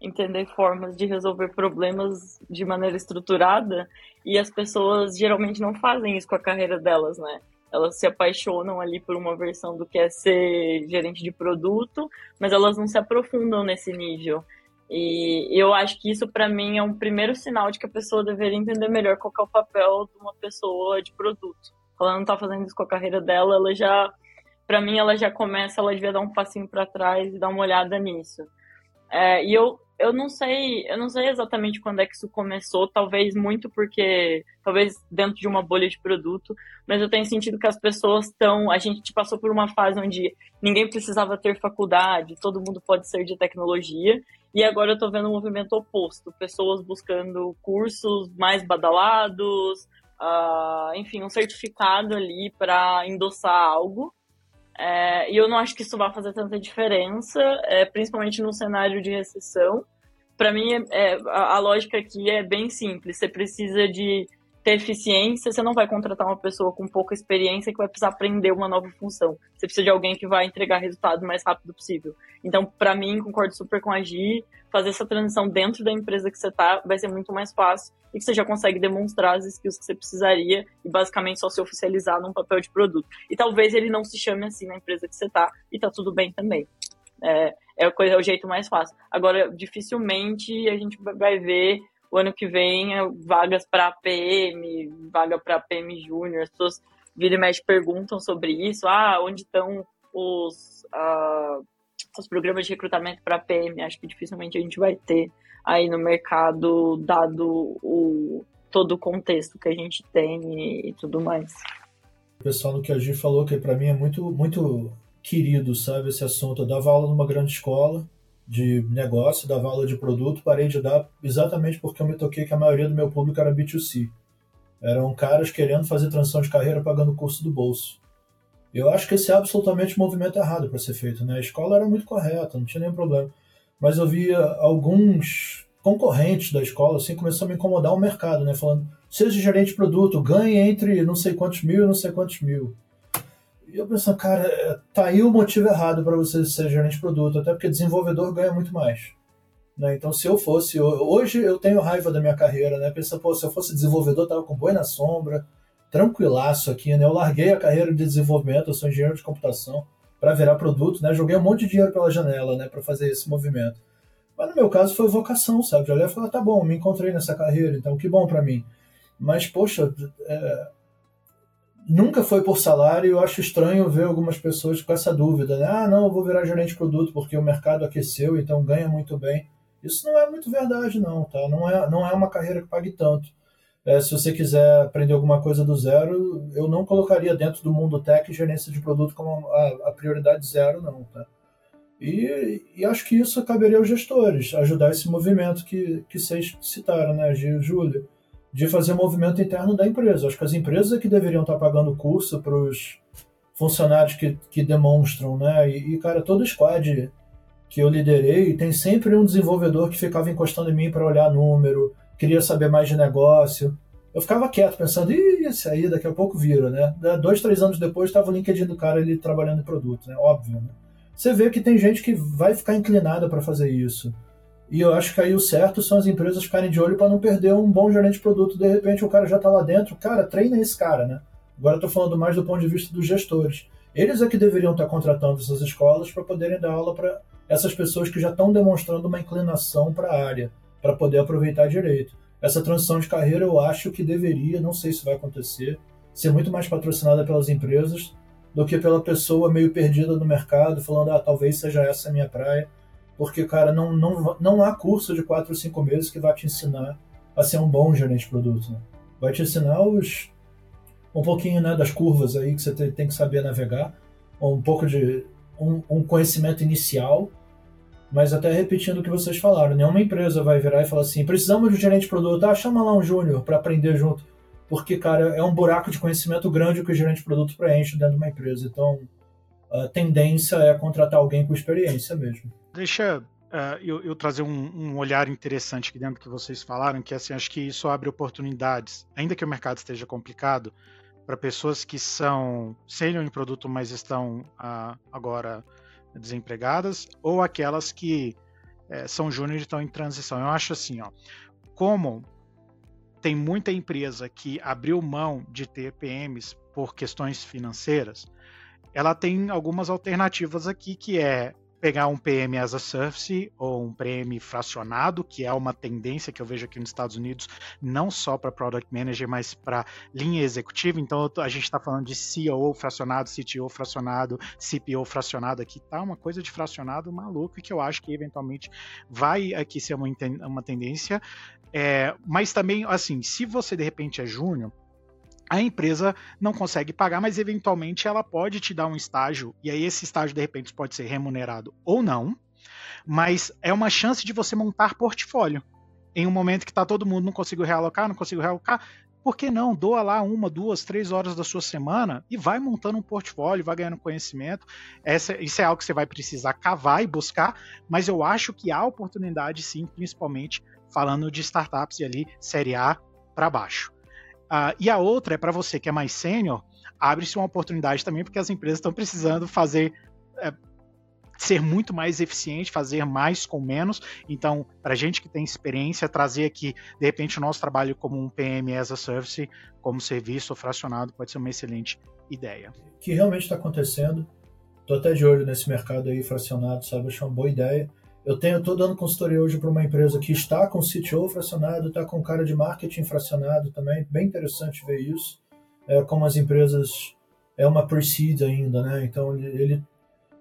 Speaker 2: entender formas de resolver problemas de maneira estruturada e as pessoas geralmente não fazem isso com a carreira delas, né? elas se apaixonam ali por uma versão do que é ser gerente de produto, mas elas não se aprofundam nesse nível. E eu acho que isso para mim é um primeiro sinal de que a pessoa deveria entender melhor qual é o papel de uma pessoa de produto. Ela não tá fazendo isso com a carreira dela, ela já para mim ela já começa, ela devia dar um passinho para trás e dar uma olhada nisso. É, e eu eu não sei, eu não sei exatamente quando é que isso começou, talvez muito porque, talvez dentro de uma bolha de produto, mas eu tenho sentido que as pessoas estão, a gente passou por uma fase onde ninguém precisava ter faculdade, todo mundo pode ser de tecnologia, e agora eu tô vendo um movimento oposto, pessoas buscando cursos mais badalados, uh, enfim, um certificado ali para endossar algo, é, e eu não acho que isso vai fazer tanta diferença, é, principalmente no cenário de recessão. Para mim, é, é, a, a, lógica aqui é bem simples. Você precisa de ter eficiência, você não vai contratar uma pessoa com pouca experiência que vai precisar aprender uma nova função. Você precisa de alguém que vai entregar resultado o mais rápido possível. Então, para mim, concordo super com a Gi, fazer essa transição dentro da empresa que você está vai ser muito mais fácil e que você já consegue demonstrar as skills que você precisaria e basicamente só se oficializar num papel de produto. E talvez ele não se chame assim na empresa que você está e tá tudo bem também. É, é, é o jeito mais fácil. Agora, dificilmente a gente vai ver o ano que vem vagas para PM, vaga para PM Júnior, as pessoas viram e mexe perguntam sobre isso, ah, onde estão os, uh, os programas de recrutamento para PM, acho que dificilmente a gente vai ter aí no mercado, dado o, todo o contexto que a gente tem e, e tudo mais.
Speaker 5: O pessoal no que a Gi falou, que para mim é muito, muito querido, sabe, esse assunto. Eu dava aula numa grande escola, de negócio, dava aula de produto, parei de dar exatamente porque eu me toquei que a maioria do meu público era B2C. Eram caras querendo fazer transição de carreira pagando o curso do bolso. Eu acho que esse é absolutamente movimento errado para ser feito. Né? A escola era muito correta, não tinha nenhum problema. Mas eu via alguns concorrentes da escola assim começou a me incomodar o mercado, né? falando, seja gerente de produto, ganhe entre não sei quantos mil e não sei quantos mil. E eu pensando, cara, é, tá aí o motivo errado para você ser gerente de produto, até porque desenvolvedor ganha muito mais. Né? Então, se eu fosse. Hoje eu tenho raiva da minha carreira, né? Pensa, pô, se eu fosse desenvolvedor, tava com boi na sombra, tranquilaço aqui, né? Eu larguei a carreira de desenvolvimento, eu sou engenheiro de computação, para virar produto, né? Joguei um monte de dinheiro pela janela, né? Para fazer esse movimento. Mas no meu caso foi vocação, sabe? Já olhei e falei, ah, tá bom, me encontrei nessa carreira, então que bom para mim. Mas, poxa, é, nunca foi por salário eu acho estranho ver algumas pessoas com essa dúvida, né? Ah, não, eu vou virar gerente de produto porque o mercado aqueceu, então ganha muito bem. Isso não é muito verdade, não, tá? Não é, não é uma carreira que pague tanto. É, se você quiser aprender alguma coisa do zero, eu não colocaria dentro do mundo tech gerência de produto como a, a prioridade zero, não, tá? E, e, acho que isso caberia aos gestores, ajudar esse movimento que, que vocês citaram, né, Gil e Júlia de fazer movimento interno da empresa. Acho que as empresas é que deveriam estar pagando curso para os funcionários que, que demonstram, né? E, e, cara, todo squad que eu liderei tem sempre um desenvolvedor que ficava encostando em mim para olhar número, queria saber mais de negócio. Eu ficava quieto, pensando, ih, esse aí daqui a pouco vira, né? Dois, três anos depois estava o LinkedIn do cara ele trabalhando em produto, né? Óbvio, né? Você vê que tem gente que vai ficar inclinada para fazer isso. E eu acho que aí o certo são as empresas ficarem de olho para não perder um bom gerente de produto. De repente o cara já está lá dentro, cara, treina esse cara, né? Agora estou falando mais do ponto de vista dos gestores. Eles é que deveriam estar tá contratando essas escolas para poderem dar aula para essas pessoas que já estão demonstrando uma inclinação para a área, para poder aproveitar direito. Essa transição de carreira eu acho que deveria, não sei se vai acontecer, ser muito mais patrocinada pelas empresas do que pela pessoa meio perdida no mercado, falando, ah, talvez seja essa a minha praia. Porque, cara, não, não, não há curso de 4 ou 5 meses que vai te ensinar a ser um bom gerente de produto. Né? Vai te ensinar os, um pouquinho né, das curvas aí que você tem que saber navegar, um pouco de um, um conhecimento inicial, mas até repetindo o que vocês falaram, nenhuma empresa vai virar e falar assim, precisamos de um gerente de produto, ah, chama lá um júnior para aprender junto porque, cara, é um buraco de conhecimento grande que o gerente de produto preenche dentro de uma empresa. Então, a tendência é contratar alguém com experiência mesmo.
Speaker 4: Deixa uh, eu, eu, trazer um, um, olhar interessante aqui dentro que vocês falaram, que assim, acho que isso abre oportunidades, ainda que o mercado esteja complicado, para pessoas que são sênior em produto, mas estão uh, agora desempregadas, ou aquelas que uh, são júnior e estão em transição. Eu acho assim, ó, como tem muita empresa que abriu mão de ter PMs por questões financeiras, ela tem algumas alternativas aqui, que é pegar um PM as a service ou um PM fracionado, que é uma tendência que eu vejo aqui nos Estados Unidos, não só para product manager, mas para linha executiva. Então a gente está falando de CEO fracionado, CTO fracionado, CPO fracionado aqui, tá uma coisa de fracionado maluco que eu acho que eventualmente vai aqui ser uma, uma tendência. É, mas também, assim, se você de repente é júnior, a empresa não consegue pagar, mas eventualmente ela pode te dar um estágio, e aí esse estágio de repente pode ser remunerado ou não, mas é uma chance de você montar portfólio. Em um momento que está todo mundo não consigo realocar, não consigo realocar, por que não? Doa lá uma, duas, três horas da sua semana e vai montando um portfólio, vai ganhando conhecimento. Essa, isso é algo que você vai precisar cavar e buscar, mas eu acho que há oportunidade sim, principalmente falando de startups e ali série A para baixo. Uh, e a outra é para você que é mais sênior, abre-se uma oportunidade também, porque as empresas estão precisando fazer. É, ser muito mais eficiente, fazer mais com menos. Então, para gente que tem experiência, trazer aqui, de repente, o nosso trabalho como um PM as a service, como serviço fracionado, pode ser uma excelente ideia.
Speaker 5: Que realmente está acontecendo, estou até de olho nesse mercado aí fracionado, sabe? Acho uma boa ideia. Eu tenho, estou dando consultoria hoje para uma empresa que está com CTO fracionado, está com cara de marketing fracionado também, bem interessante ver isso. É, como as empresas é uma pre-seed ainda, né? Então ele,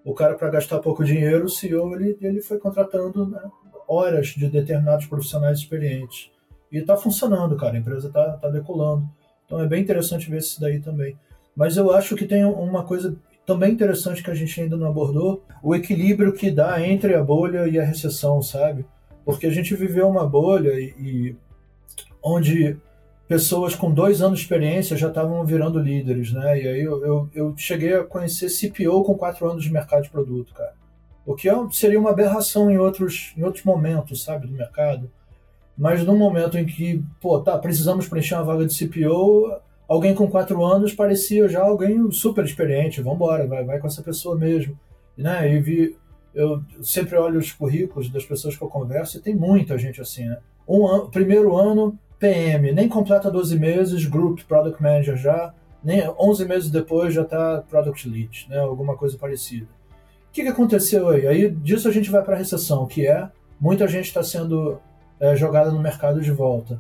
Speaker 5: o cara para gastar pouco dinheiro, o CEO ele, ele foi contratando né, horas de determinados profissionais experientes e está funcionando, cara. A empresa está tá decolando. Então é bem interessante ver isso daí também. Mas eu acho que tem uma coisa também interessante que a gente ainda não abordou, o equilíbrio que dá entre a bolha e a recessão, sabe? Porque a gente viveu uma bolha e, e onde pessoas com dois anos de experiência já estavam virando líderes, né? E aí eu, eu, eu, cheguei a conhecer CPO com quatro anos de mercado de produto, cara. O que é seria uma aberração em outros, em outros momentos, sabe, do mercado. Mas num momento em que, pô, tá, precisamos preencher uma vaga de CPO, alguém com quatro anos parecia já alguém super experiente, vamos embora, vai, vai com essa pessoa mesmo. Né? E vi, eu sempre olho os currículos das pessoas que eu converso e tem muita gente assim, né? Um an primeiro ano, PM, nem completa 12 meses, Group Product Manager já, nem 11 meses depois já está Product Lead, né? Alguma coisa parecida. O que, que aconteceu aí? Aí disso a gente vai para a recessão, que é muita gente está sendo é, jogada no mercado de volta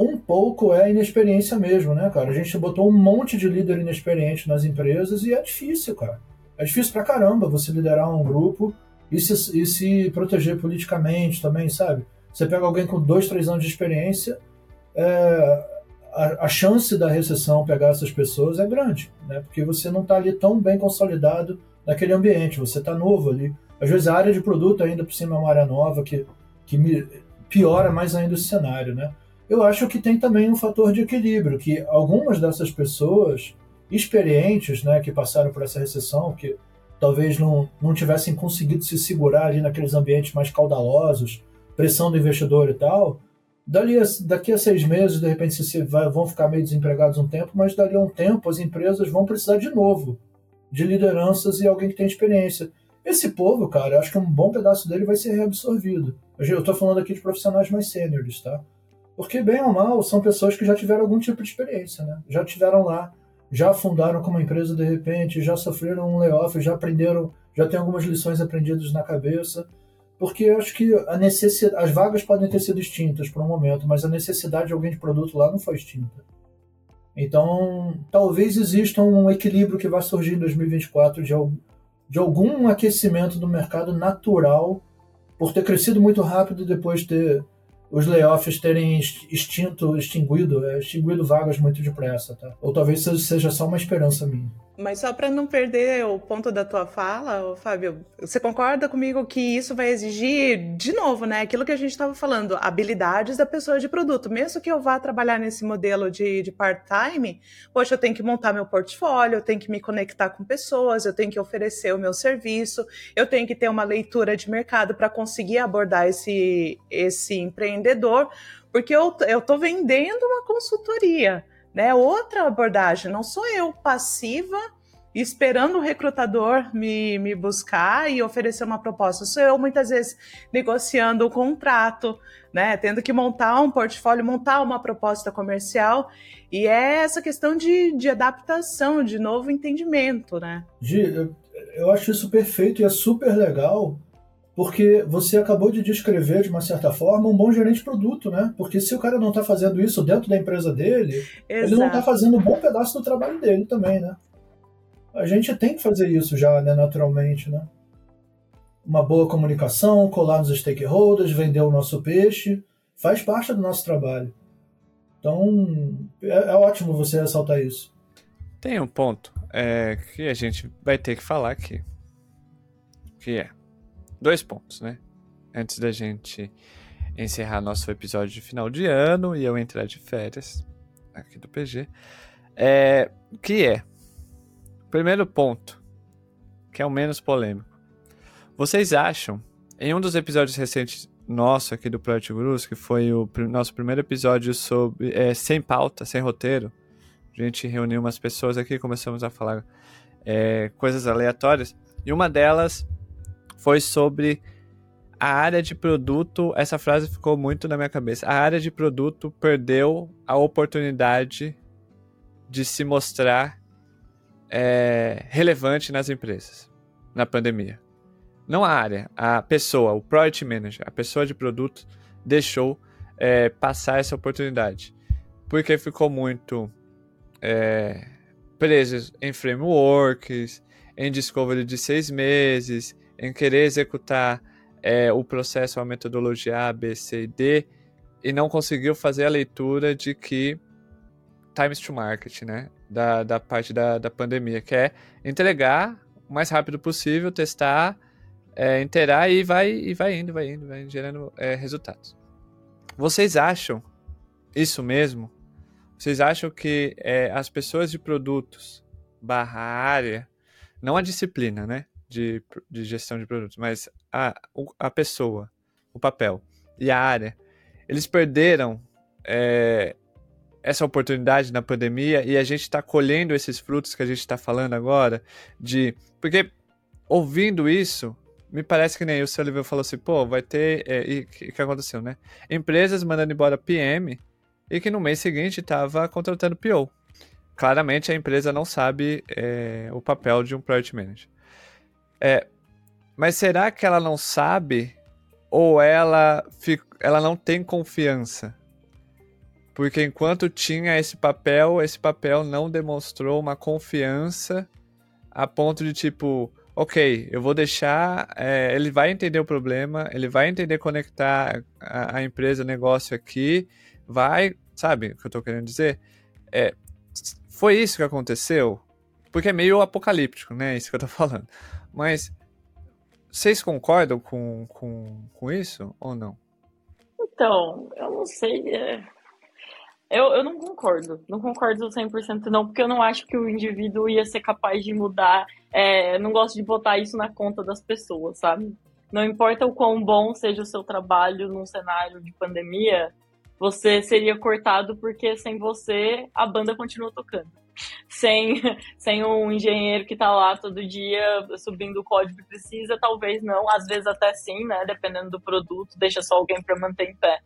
Speaker 5: um pouco é inexperiência mesmo, né, cara? A gente botou um monte de líder inexperiente nas empresas e é difícil, cara. É difícil pra caramba você liderar um grupo e se, e se proteger politicamente também, sabe? Você pega alguém com dois, três anos de experiência, é, a, a, chance da recessão pegar essas pessoas é grande, né? Porque você não está ali tão bem consolidado naquele ambiente, você está novo ali. Às vezes a área de produto ainda por cima é uma área nova que, que me, piora mais ainda o cenário, né? Eu acho que tem também um fator de equilíbrio, que algumas dessas pessoas experientes, né, que passaram por essa recessão, que talvez não, não tivessem conseguido se segurar ali naqueles ambientes mais caudalosos, pressão do investidor e tal, dali a, daqui a seis meses, de repente, se vai, vão ficar meio desempregados um tempo, mas dali a um tempo as empresas vão precisar de novo de lideranças e alguém que tem experiência. Esse povo, cara, acho que um bom pedaço dele vai ser reabsorvido. Eu estou falando aqui de profissionais mais sêniores, tá? Porque, bem ou mal, são pessoas que já tiveram algum tipo de experiência, né? Já tiveram lá, já fundaram como empresa de repente, já sofreram um layoff, já aprenderam, já tem algumas lições aprendidas na cabeça. Porque eu acho que a necessidade, as vagas podem ter sido extintas por um momento, mas a necessidade de alguém de produto lá não foi extinta. Então, talvez exista um equilíbrio que vai surgir em 2024 de, de algum aquecimento do mercado natural por ter crescido muito rápido e depois ter os layoffs terem extinto, extinguido, é, extinguido vagas muito depressa, tá? Ou talvez seja só uma esperança minha.
Speaker 3: Mas só para não perder o ponto da tua fala, Fábio, você concorda comigo que isso vai exigir, de novo, né, aquilo que a gente estava falando, habilidades da pessoa de produto. Mesmo que eu vá trabalhar nesse modelo de, de part-time, poxa, eu tenho que montar meu portfólio, eu tenho que me conectar com pessoas, eu tenho que oferecer o meu serviço, eu tenho que ter uma leitura de mercado para conseguir abordar esse, esse empreendedor, porque eu estou vendendo uma consultoria né? Outra abordagem, não sou eu passiva esperando o recrutador me, me buscar e oferecer uma proposta. Sou eu muitas vezes negociando o contrato, né? Tendo que montar um portfólio, montar uma proposta comercial. E é essa questão de, de adaptação, de novo entendimento, né?
Speaker 5: Gi, eu, eu acho isso perfeito e é super legal porque você acabou de descrever, de uma certa forma, um bom gerente de produto, né? Porque se o cara não está fazendo isso dentro da empresa dele, Exato. ele não está fazendo um bom pedaço do trabalho dele também, né? A gente tem que fazer isso já, né, naturalmente, né? Uma boa comunicação, colar nos stakeholders, vender o nosso peixe, faz parte do nosso trabalho. Então, é, é ótimo você ressaltar isso.
Speaker 1: Tem um ponto é, que a gente vai ter que falar aqui, que é dois pontos, né? Antes da gente encerrar nosso episódio de final de ano e eu entrar de férias aqui do PG, é, que é primeiro ponto, que é o menos polêmico. Vocês acham, em um dos episódios recentes nosso aqui do Project Gurus, que foi o nosso primeiro episódio sobre é, sem pauta, sem roteiro, a gente reuniu umas pessoas aqui começamos a falar é, coisas aleatórias, e uma delas foi sobre a área de produto. Essa frase ficou muito na minha cabeça. A área de produto perdeu a oportunidade de se mostrar é, relevante nas empresas na pandemia. Não a área, a pessoa, o product manager, a pessoa de produto deixou é, passar essa oportunidade. Porque ficou muito é, preso em frameworks, em discovery de seis meses, em querer executar é, o processo, a metodologia A, B, C e D, e não conseguiu fazer a leitura de que times to market, né? Da, da parte da, da pandemia, que é entregar o mais rápido possível, testar, é, interar e vai, e vai indo, vai indo, vai gerando é, resultados. Vocês acham isso mesmo? Vocês acham que é, as pessoas de produtos barra área, não a disciplina, né? De, de gestão de produtos, mas a, a pessoa, o papel e a área, eles perderam é, essa oportunidade na pandemia e a gente está colhendo esses frutos que a gente está falando agora de porque ouvindo isso me parece que nem o Oliveira falou assim, pô, vai ter. É, e o que, que aconteceu, né? Empresas mandando embora PM e que no mês seguinte estava contratando PO. Claramente a empresa não sabe é, o papel de um Project Manager. É, mas será que ela não sabe ou ela, ela não tem confiança? Porque enquanto tinha esse papel, esse papel não demonstrou uma confiança a ponto de tipo, ok, eu vou deixar, é, ele vai entender o problema, ele vai entender conectar a, a, empresa, o negócio aqui, vai, sabe o que eu tô querendo dizer? É, foi isso que aconteceu? Porque é meio apocalíptico, né? Isso que eu tô falando. Mas vocês concordam com, com, com isso ou não?
Speaker 2: Então, eu não sei. É... Eu, eu não concordo. Não concordo 100% não, porque eu não acho que o indivíduo ia ser capaz de mudar. É, não gosto de botar isso na conta das pessoas, sabe? Não importa o quão bom seja o seu trabalho num cenário de pandemia, você seria cortado porque sem você a banda continua tocando sem, sem um engenheiro que está lá todo dia subindo o código que precisa, talvez não, às vezes até sim, né? Dependendo do produto, deixa só alguém para manter em pé.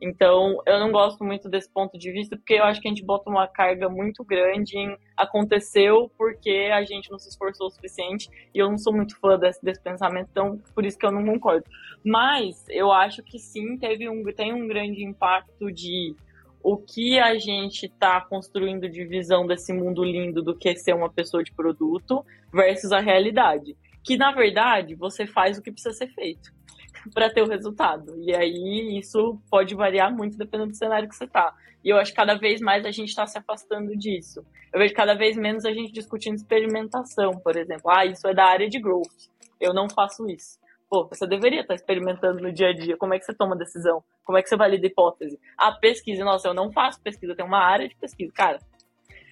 Speaker 2: Então, eu não gosto muito desse ponto de vista, porque eu acho que a gente bota uma carga muito grande em aconteceu porque a gente não se esforçou o suficiente, e eu não sou muito fã desse, desse pensamento, então por isso que eu não concordo. Mas eu acho que sim, teve um, tem um grande impacto de o que a gente está construindo de visão desse mundo lindo do que ser uma pessoa de produto versus a realidade. Que na verdade você faz o que precisa ser feito para ter o resultado. E aí isso pode variar muito dependendo do cenário que você está. E eu acho que cada vez mais a gente está se afastando disso. Eu vejo cada vez menos a gente discutindo experimentação, por exemplo. Ah, isso é da área de growth. Eu não faço isso. Pô, você deveria estar experimentando no dia a dia. Como é que você toma decisão? Como é que você valida hipótese? A pesquisa, nossa, eu não faço pesquisa, eu tenho uma área de pesquisa. Cara,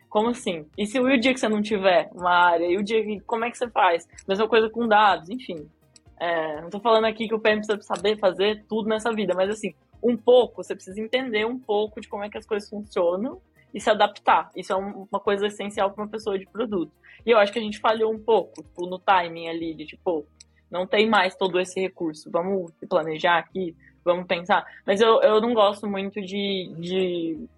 Speaker 2: como assim? E se o dia que você não tiver uma área? E o dia que. Como é que você faz? Mesma coisa com dados, enfim. É, não tô falando aqui que o PM precisa saber fazer tudo nessa vida, mas assim, um pouco, você precisa entender um pouco de como é que as coisas funcionam e se adaptar. Isso é uma coisa essencial para uma pessoa de produto. E eu acho que a gente falhou um pouco, tipo, no timing ali, de tipo, não tem mais todo esse recurso. Vamos planejar aqui, vamos pensar. Mas eu, eu não gosto muito de, de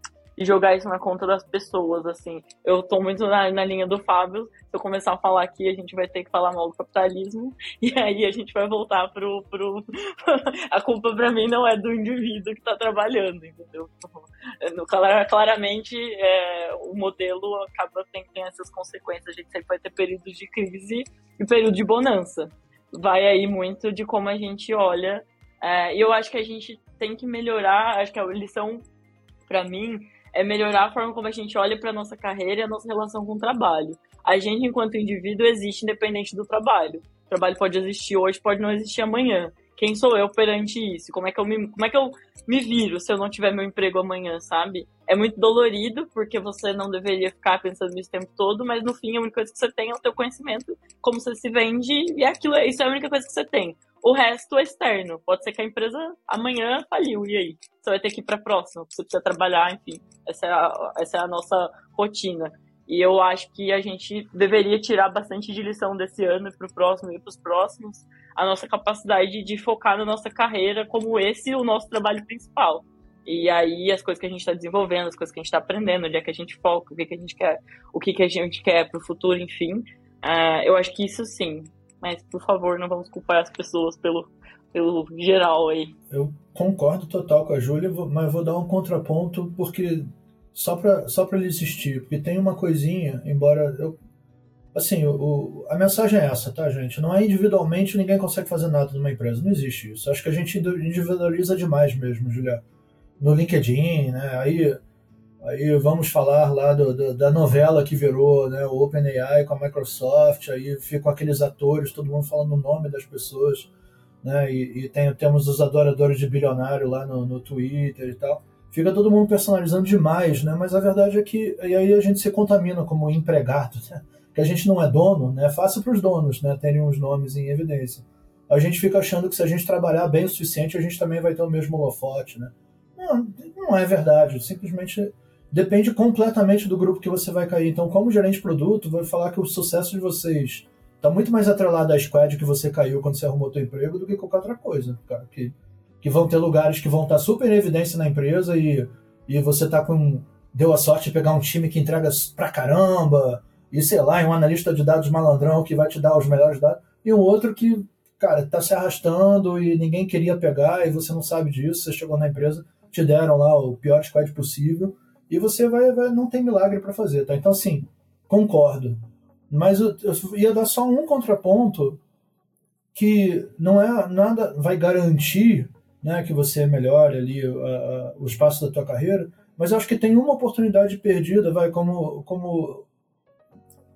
Speaker 2: jogar isso na conta das pessoas, assim. Eu tô muito na, na linha do Fábio. Se eu começar a falar aqui, a gente vai ter que falar mal do capitalismo. E aí a gente vai voltar pro. pro... a culpa pra mim não é do indivíduo que tá trabalhando, entendeu? Claramente, é, o modelo acaba tendo essas consequências. A gente sempre vai ter períodos de crise e período de bonança vai aí muito de como a gente olha. É, e eu acho que a gente tem que melhorar, acho que a lição, para mim, é melhorar a forma como a gente olha para nossa carreira e a nossa relação com o trabalho. A gente, enquanto indivíduo, existe independente do trabalho. O trabalho pode existir hoje, pode não existir amanhã quem sou eu perante isso? Como é que eu me, como é que eu me viro se eu não tiver meu emprego amanhã, sabe? É muito dolorido, porque você não deveria ficar pensando nisso o tempo todo, mas no fim a única coisa que você tem é o teu conhecimento, como você se vende, e aquilo, isso é a única coisa que você tem. O resto é externo. Pode ser que a empresa amanhã faliu, e aí? Você vai ter que ir para a próxima, você precisa trabalhar, enfim. Essa é a, essa é a nossa rotina. E eu acho que a gente deveria tirar bastante de lição desse ano para o próximo e para os próximos, a nossa capacidade de focar na nossa carreira como esse o nosso trabalho principal. E aí as coisas que a gente está desenvolvendo, as coisas que a gente está aprendendo, onde é que a gente foca, o que, que a gente quer, o que, que a gente quer para o futuro, enfim. Uh, eu acho que isso sim. Mas, por favor, não vamos culpar as pessoas pelo, pelo geral aí.
Speaker 5: Eu concordo total com a Júlia, mas vou dar um contraponto, porque só para só pra ele existir. Porque tem uma coisinha, embora eu. Assim, o, a mensagem é essa, tá, gente? Não é individualmente ninguém consegue fazer nada numa empresa. Não existe isso. Acho que a gente individualiza demais mesmo, Julia. No LinkedIn, né? Aí, aí vamos falar lá do, do, da novela que virou né, o OpenAI com a Microsoft. Aí ficam aqueles atores, todo mundo falando o nome das pessoas. Né? E, e tem, temos os adoradores de bilionário lá no, no Twitter e tal fica todo mundo personalizando demais, né? Mas a verdade é que e aí a gente se contamina como empregado, né? Que a gente não é dono, né? É fácil para os donos, né? Terem os nomes em evidência. A gente fica achando que se a gente trabalhar bem o suficiente, a gente também vai ter o mesmo holofote, né? Não, não é verdade. Simplesmente depende completamente do grupo que você vai cair. Então, como gerente de produto, vou falar que o sucesso de vocês está muito mais atrelado à squad que você caiu quando você arrumou teu emprego do que qualquer outra coisa, cara. Que que vão ter lugares que vão estar super em evidência na empresa e, e você tá com deu a sorte de pegar um time que entrega pra caramba e sei lá, um analista de dados malandrão que vai te dar os melhores dados e um outro que, cara, tá se arrastando e ninguém queria pegar e você não sabe disso, você chegou na empresa, te deram lá o pior squad possível e você vai, vai não tem milagre para fazer, tá? Então assim, concordo. Mas eu, eu ia dar só um contraponto que não é nada vai garantir né, que você melhore ali o espaço da tua carreira, mas eu acho que tem uma oportunidade perdida, vai como como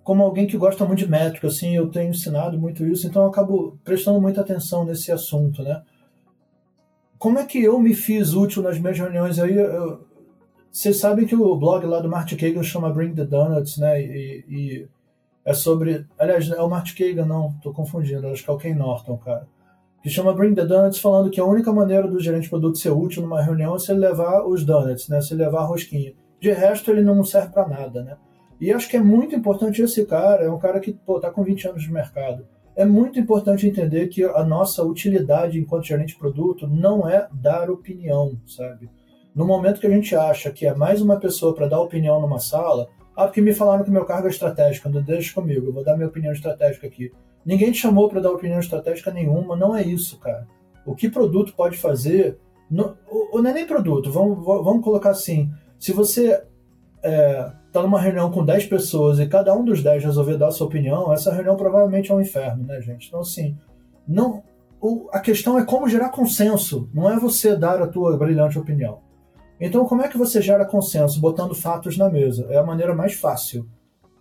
Speaker 5: como alguém que gosta muito de métrica, assim, eu tenho ensinado muito isso, então eu acabo prestando muita atenção nesse assunto, né? Como é que eu me fiz útil nas minhas reuniões aí? Vocês sabem que o blog lá do Martin Kagan chama Bring the Donuts, né? E, e é sobre. Aliás, é o Martin Kagan, não, tô confundindo, acho que é o Ken Norton, cara que chama Bring the Donuts, falando que a única maneira do gerente de produto ser útil numa reunião é se ele levar os donuts, né? Se ele levar a rosquinha. De resto, ele não serve para nada, né? E acho que é muito importante esse cara, é um cara que pô, tá com 20 anos de mercado. É muito importante entender que a nossa utilidade enquanto gerente de produto não é dar opinião, sabe? No momento que a gente acha que é mais uma pessoa para dar opinião numa sala, ah, porque me falaram que meu cargo é estratégico, deixa comigo, eu vou dar minha opinião estratégica aqui. Ninguém te chamou para dar opinião estratégica nenhuma, não é isso, cara. O que produto pode fazer, não, ou não é nem produto, vamos, vamos colocar assim, Se você é, tá numa reunião com 10 pessoas e cada um dos 10 resolver dar a sua opinião, essa reunião provavelmente é um inferno, né, gente? Então, assim, não, o, a questão é como gerar consenso, não é você dar a tua brilhante opinião. Então, como é que você gera consenso? Botando fatos na mesa. É a maneira mais fácil.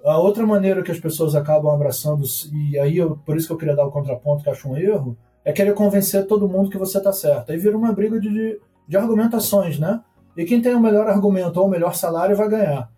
Speaker 5: A outra maneira que as pessoas acabam abraçando, e aí eu, por isso que eu queria dar o contraponto, que acho um erro, é querer convencer todo mundo que você está certo. Aí vira uma briga de, de argumentações, né? E quem tem o melhor argumento ou o melhor salário vai ganhar.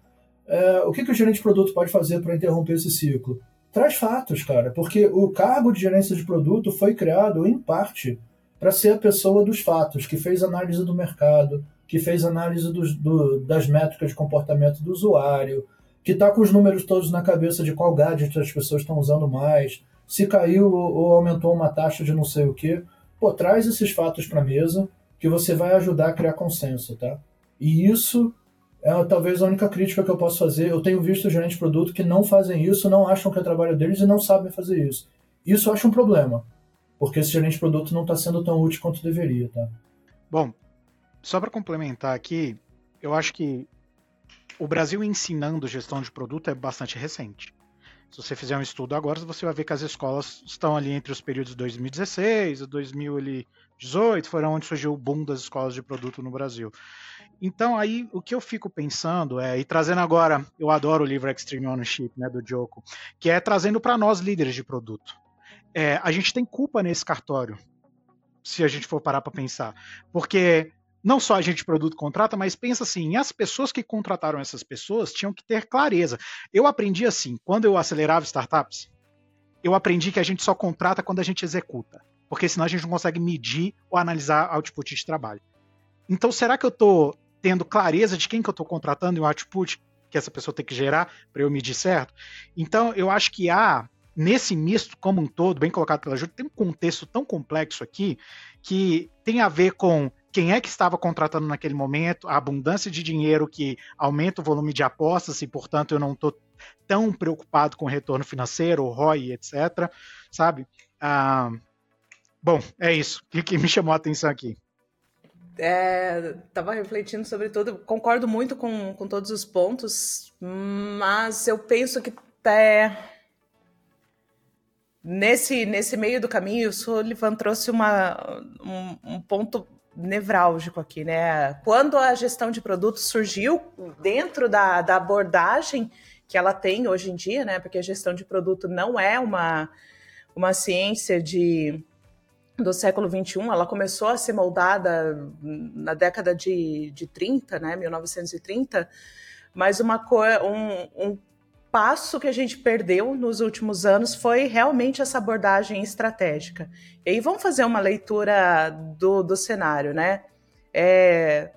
Speaker 5: É, o que, que o gerente de produto pode fazer para interromper esse ciclo? Traz fatos, cara, porque o cargo de gerência de produto foi criado, em parte, para ser a pessoa dos fatos, que fez análise do mercado, que fez análise dos, do, das métricas de comportamento do usuário, que está com os números todos na cabeça de qual gadget as pessoas estão usando mais, se caiu ou aumentou uma taxa de não sei o quê. Pô, traz esses fatos para a mesa que você vai ajudar a criar consenso, tá? E isso é talvez a única crítica que eu posso fazer. Eu tenho visto gerentes de produto que não fazem isso, não acham que é trabalho deles e não sabem fazer isso. Isso eu acho um problema, porque esse gerente de produto não está sendo tão útil quanto deveria, tá?
Speaker 4: Bom, só para complementar aqui, eu acho que o Brasil ensinando gestão de produto é bastante recente. Se você fizer um estudo agora, você vai ver que as escolas estão ali entre os períodos de 2016 e 2018, foram onde surgiu o boom das escolas de produto no Brasil. Então, aí, o que eu fico pensando é, e trazendo agora, eu adoro o livro Extreme Ownership, né, do Joko, que é trazendo para nós líderes de produto. É, a gente tem culpa nesse cartório, se a gente for parar para pensar. Porque não só a gente de produto contrata, mas pensa assim, as pessoas que contrataram essas pessoas tinham que ter clareza. Eu aprendi assim, quando eu acelerava startups, eu aprendi que a gente só contrata quando a gente executa, porque senão a gente não consegue medir ou analisar output de trabalho. Então, será que eu estou tendo clareza de quem que eu estou contratando e o output que essa pessoa tem que gerar para eu medir certo? Então, eu acho que há nesse misto como um todo, bem colocado pela Júlia, tem um contexto tão complexo aqui que tem a ver com quem é que estava contratando naquele momento, a abundância de dinheiro que aumenta o volume de apostas e, portanto, eu não estou tão preocupado com o retorno financeiro, ROI, etc. Sabe? Ah, bom, é isso. O que me chamou a atenção aqui?
Speaker 3: É, refletindo sobre tudo, concordo muito com, com todos os pontos, mas eu penso que é, nesse, nesse meio do caminho, o Sullivan trouxe uma, um, um ponto nevrálgico aqui, né? Quando a gestão de produtos surgiu dentro da, da abordagem que ela tem hoje em dia, né? Porque a gestão de produto não é uma, uma ciência de do século 21, ela começou a ser moldada na década de, de 30, né, 1930, mas uma um, um passo que a gente perdeu nos últimos anos foi realmente essa abordagem estratégica. E aí vamos fazer uma leitura do, do cenário, né? É,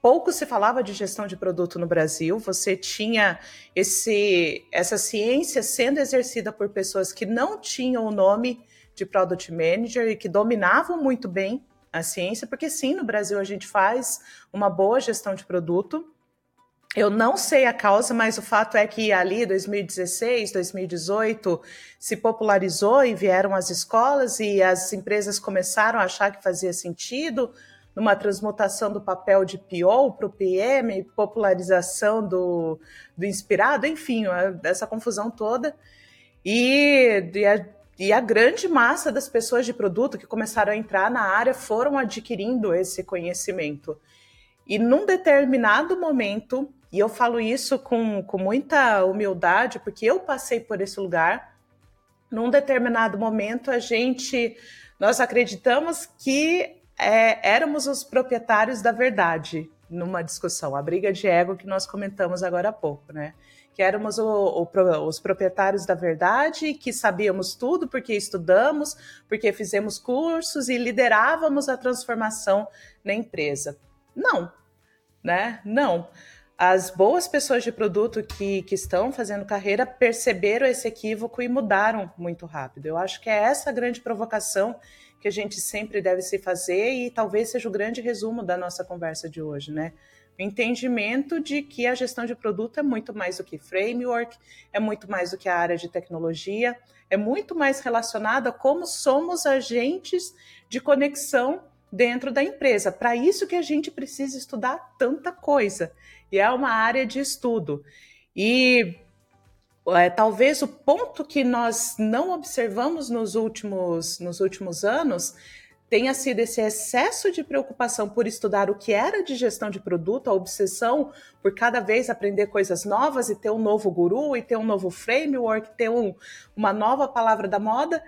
Speaker 3: pouco se falava de gestão de produto no Brasil. Você tinha esse, essa ciência sendo exercida por pessoas que não tinham o nome de product manager e que dominavam muito bem a ciência, porque sim, no Brasil a gente faz uma boa gestão de produto, eu não sei a causa, mas o fato é que ali 2016, 2018 se popularizou e vieram as escolas e as empresas começaram a achar que fazia sentido numa transmutação do papel de PO para o PM, popularização do, do inspirado, enfim, essa confusão toda. E, e, e a grande massa das pessoas de produto que começaram a entrar na área foram adquirindo esse conhecimento. E num determinado momento, e eu falo isso com, com muita humildade, porque eu passei por esse lugar. Num determinado momento, a gente, nós acreditamos que é, éramos os proprietários da verdade numa discussão, a briga de ego que nós comentamos agora há pouco, né? Que éramos o, o, os proprietários da verdade, que sabíamos tudo porque estudamos, porque fizemos cursos e liderávamos a transformação na empresa. Não, né? Não as boas pessoas de produto que, que estão fazendo carreira perceberam esse equívoco e mudaram muito rápido. Eu acho que é essa a grande provocação que a gente sempre deve se fazer e talvez seja o grande resumo da nossa conversa de hoje, né? O entendimento de que a gestão de produto é muito mais do que framework, é muito mais do que a área de tecnologia, é muito mais relacionada a como somos agentes de conexão dentro da empresa. Para isso que a gente precisa estudar tanta coisa. e é uma área de estudo. E é, talvez o ponto que nós não observamos nos últimos, nos últimos anos tenha sido esse excesso de preocupação por estudar o que era de gestão de produto, a obsessão por cada vez aprender coisas novas e ter um novo guru, e ter um novo framework, ter um, uma nova palavra da moda,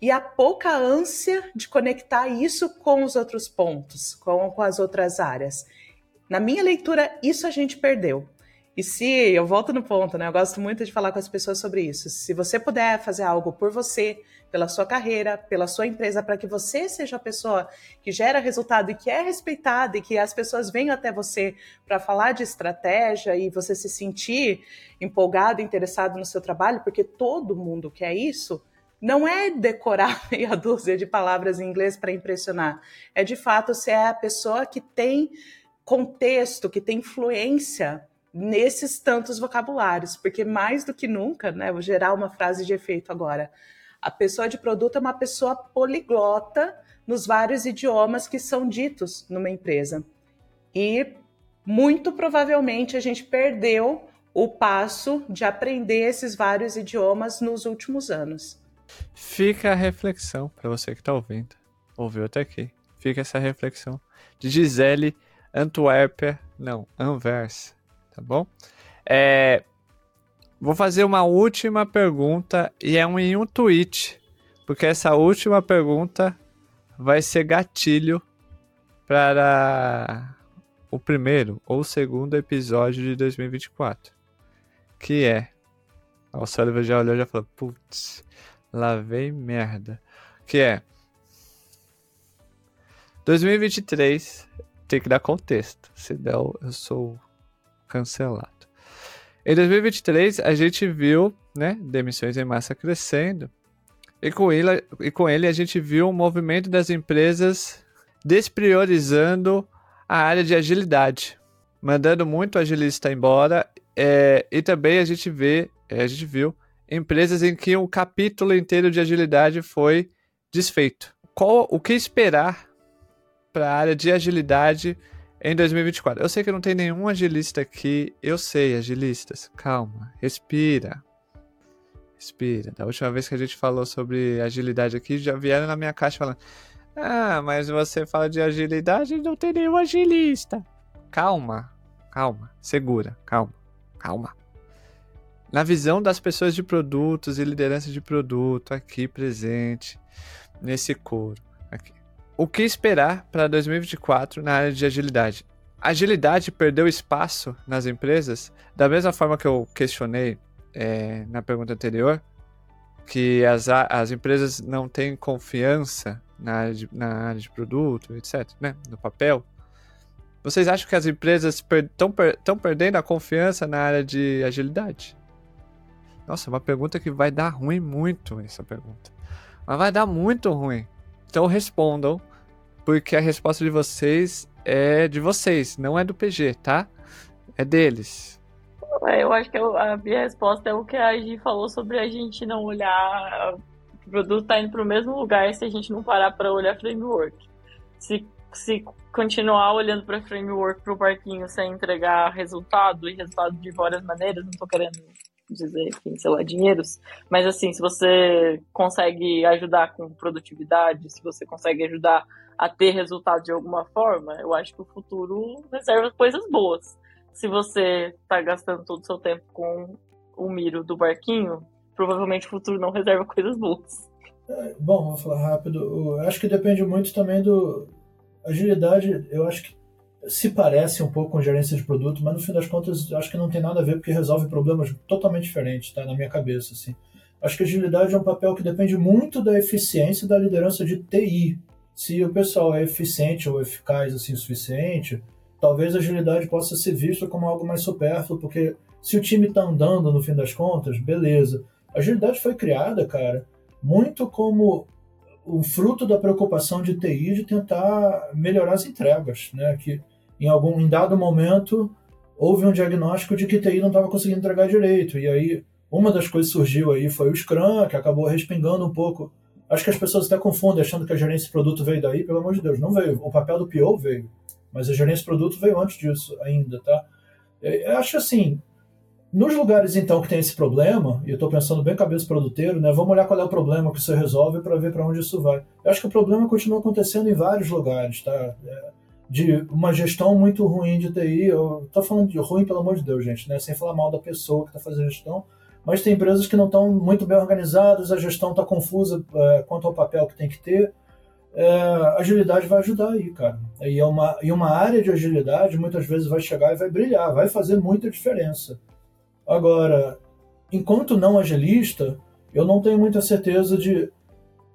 Speaker 3: e a pouca ânsia de conectar isso com os outros pontos, com, com as outras áreas. Na minha leitura, isso a gente perdeu. E se, eu volto no ponto, né? Eu gosto muito de falar com as pessoas sobre isso. Se você puder fazer algo por você, pela sua carreira, pela sua empresa, para que você seja a pessoa que gera resultado e que é respeitada e que as pessoas venham até você para falar de estratégia e você se sentir empolgado, interessado no seu trabalho, porque todo mundo quer isso, não é decorar meia dúzia de palavras em inglês para impressionar. É de fato ser a pessoa que tem contexto, que tem influência nesses tantos vocabulários, porque mais do que nunca, né, vou gerar uma frase de efeito agora. A pessoa de produto é uma pessoa poliglota nos vários idiomas que são ditos numa empresa. E muito provavelmente a gente perdeu o passo de aprender esses vários idiomas nos últimos anos.
Speaker 1: Fica a reflexão para você que está ouvindo, ouviu até aqui. Fica essa reflexão de Gisele Antuérpia, não, Anvers, tá bom? É, vou fazer uma última pergunta e é um em um tweet, porque essa última pergunta vai ser gatilho para o primeiro ou segundo episódio de 2024, que é o Sullivan já olhou e já falou, putz, lá vem merda, que é 2023 tem que dar contexto, senão eu sou cancelado. Em 2023, a gente viu né, demissões em massa crescendo, e com, ele, e com ele a gente viu um movimento das empresas despriorizando a área de agilidade, mandando muito agilista embora, é, e também a gente vê, é, a gente viu empresas em que um capítulo inteiro de agilidade foi desfeito. Qual, o que esperar para a área de agilidade em 2024. Eu sei que não tem nenhum agilista aqui. Eu sei, agilistas. Calma, respira. Respira. Da última vez que a gente falou sobre agilidade aqui, já vieram na minha caixa falando: Ah, mas você fala de agilidade e não tem nenhum agilista. Calma, calma, segura, calma, calma. Na visão das pessoas de produtos e liderança de produto aqui presente, nesse coro. O que esperar para 2024 na área de agilidade? agilidade perdeu espaço nas empresas da mesma forma que eu questionei é, na pergunta anterior, que as, as empresas não têm confiança na área de, na área de produto, etc., né? no papel. Vocês acham que as empresas estão per, per, perdendo a confiança na área de agilidade? Nossa, uma pergunta que vai dar ruim muito essa pergunta. Mas vai dar muito ruim. Então respondam, porque a resposta de vocês é de vocês, não é do PG, tá? É deles.
Speaker 2: É, eu acho que a minha resposta é o que a Gi falou sobre a gente não olhar. O produto tá indo para o mesmo lugar se a gente não parar para olhar framework. Se, se continuar olhando para framework para o barquinho sem entregar resultado e resultado de várias maneiras, não estou querendo dizer que, sei lá, dinheiros, mas assim, se você consegue ajudar com produtividade, se você consegue ajudar a ter resultado de alguma forma, eu acho que o futuro reserva coisas boas. Se você está gastando todo o seu tempo com o miro do barquinho, provavelmente o futuro não reserva coisas boas.
Speaker 5: É, bom, vou falar rápido. Eu acho que depende muito também do. Agilidade, eu acho que se parece um pouco com gerência de produto, mas no fim das contas acho que não tem nada a ver porque resolve problemas totalmente diferentes, tá? Na minha cabeça, assim. Acho que agilidade é um papel que depende muito da eficiência da liderança de TI. Se o pessoal é eficiente ou eficaz assim o suficiente, talvez a agilidade possa ser vista como algo mais supérfluo, porque se o time está andando no fim das contas, beleza. A agilidade foi criada, cara, muito como o fruto da preocupação de TI de tentar melhorar as entregas, né? Que em algum em dado momento houve um diagnóstico de que TI não estava conseguindo entregar direito. E aí uma das coisas que surgiu aí foi o Scrum, que acabou respingando um pouco. Acho que as pessoas até confundem achando que a gerência de produto veio daí, pelo amor de Deus, não veio. O papel do PO veio, mas a gerência de produto veio antes disso ainda, tá? Eu acho assim, nos lugares então que tem esse problema, e eu estou pensando bem cabeça produteiro, né? Vamos olhar qual é o problema que isso resolve para ver para onde isso vai. Eu acho que o problema continua acontecendo em vários lugares, tá? É, de uma gestão muito ruim de TI. Eu estou falando de ruim, pelo amor de Deus, gente, né? Sem falar mal da pessoa que está fazendo gestão. Mas tem empresas que não estão muito bem organizadas, a gestão está confusa é, quanto ao papel que tem que ter. É, agilidade vai ajudar aí, cara. E, é uma, e uma área de agilidade muitas vezes vai chegar e vai brilhar, vai fazer muita diferença. Agora, enquanto não agilista, eu não tenho muita certeza de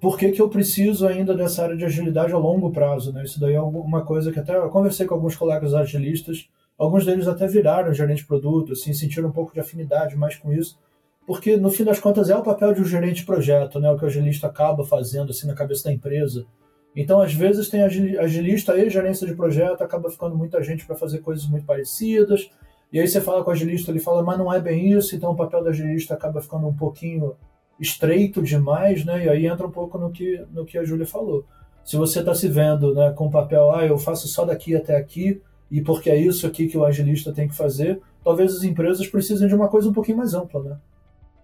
Speaker 5: por que, que eu preciso ainda dessa área de agilidade a longo prazo. Né? Isso daí é uma coisa que até eu conversei com alguns colegas agilistas, alguns deles até viraram gerente de produto, assim, sentiram um pouco de afinidade mais com isso, porque no fim das contas é o papel de um gerente de projeto, né? o que o agilista acaba fazendo assim na cabeça da empresa. Então, às vezes, tem agilista e gerência de projeto, acaba ficando muita gente para fazer coisas muito parecidas, e aí você fala com o agilista, ele fala, mas não é bem isso, então o papel do agilista acaba ficando um pouquinho estreito demais, né? E aí entra um pouco no que, no que a Júlia falou. Se você está se vendo né, com o papel, ah, eu faço só daqui até aqui, e porque é isso aqui que o agilista tem que fazer, talvez as empresas precisem de uma coisa um pouquinho mais ampla, né?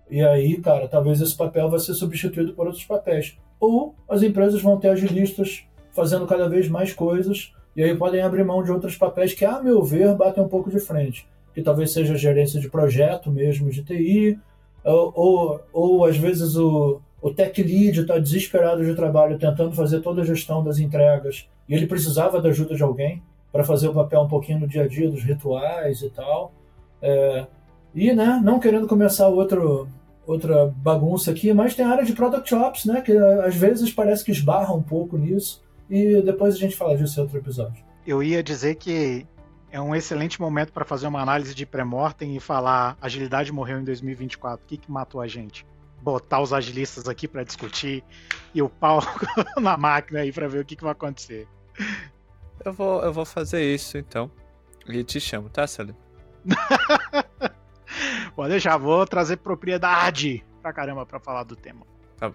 Speaker 5: E aí, cara, talvez esse papel vai ser substituído por outros papéis. Ou as empresas vão ter agilistas fazendo cada vez mais coisas, e aí podem abrir mão de outros papéis que, a meu ver, batem um pouco de frente que talvez seja gerência de projeto mesmo de TI, ou, ou, ou às vezes o, o tech lead está desesperado de trabalho tentando fazer toda a gestão das entregas e ele precisava da ajuda de alguém para fazer o papel um pouquinho no dia a dia dos rituais e tal. É, e né, não querendo começar outro, outra bagunça aqui, mas tem a área de Product Ops, né, que às vezes parece que esbarra um pouco nisso, e depois a gente fala disso em outro episódio.
Speaker 4: Eu ia dizer que é um excelente momento para fazer uma análise de pré-mortem e falar agilidade morreu em 2024. O que, que matou a gente? Botar os agilistas aqui para discutir e o pau na máquina aí para ver o que, que vai acontecer.
Speaker 1: Eu vou, eu vou fazer isso então. E te chamo, tá, Sally?
Speaker 4: Pode deixar, vou trazer propriedade pra caramba pra falar do tema. Tá.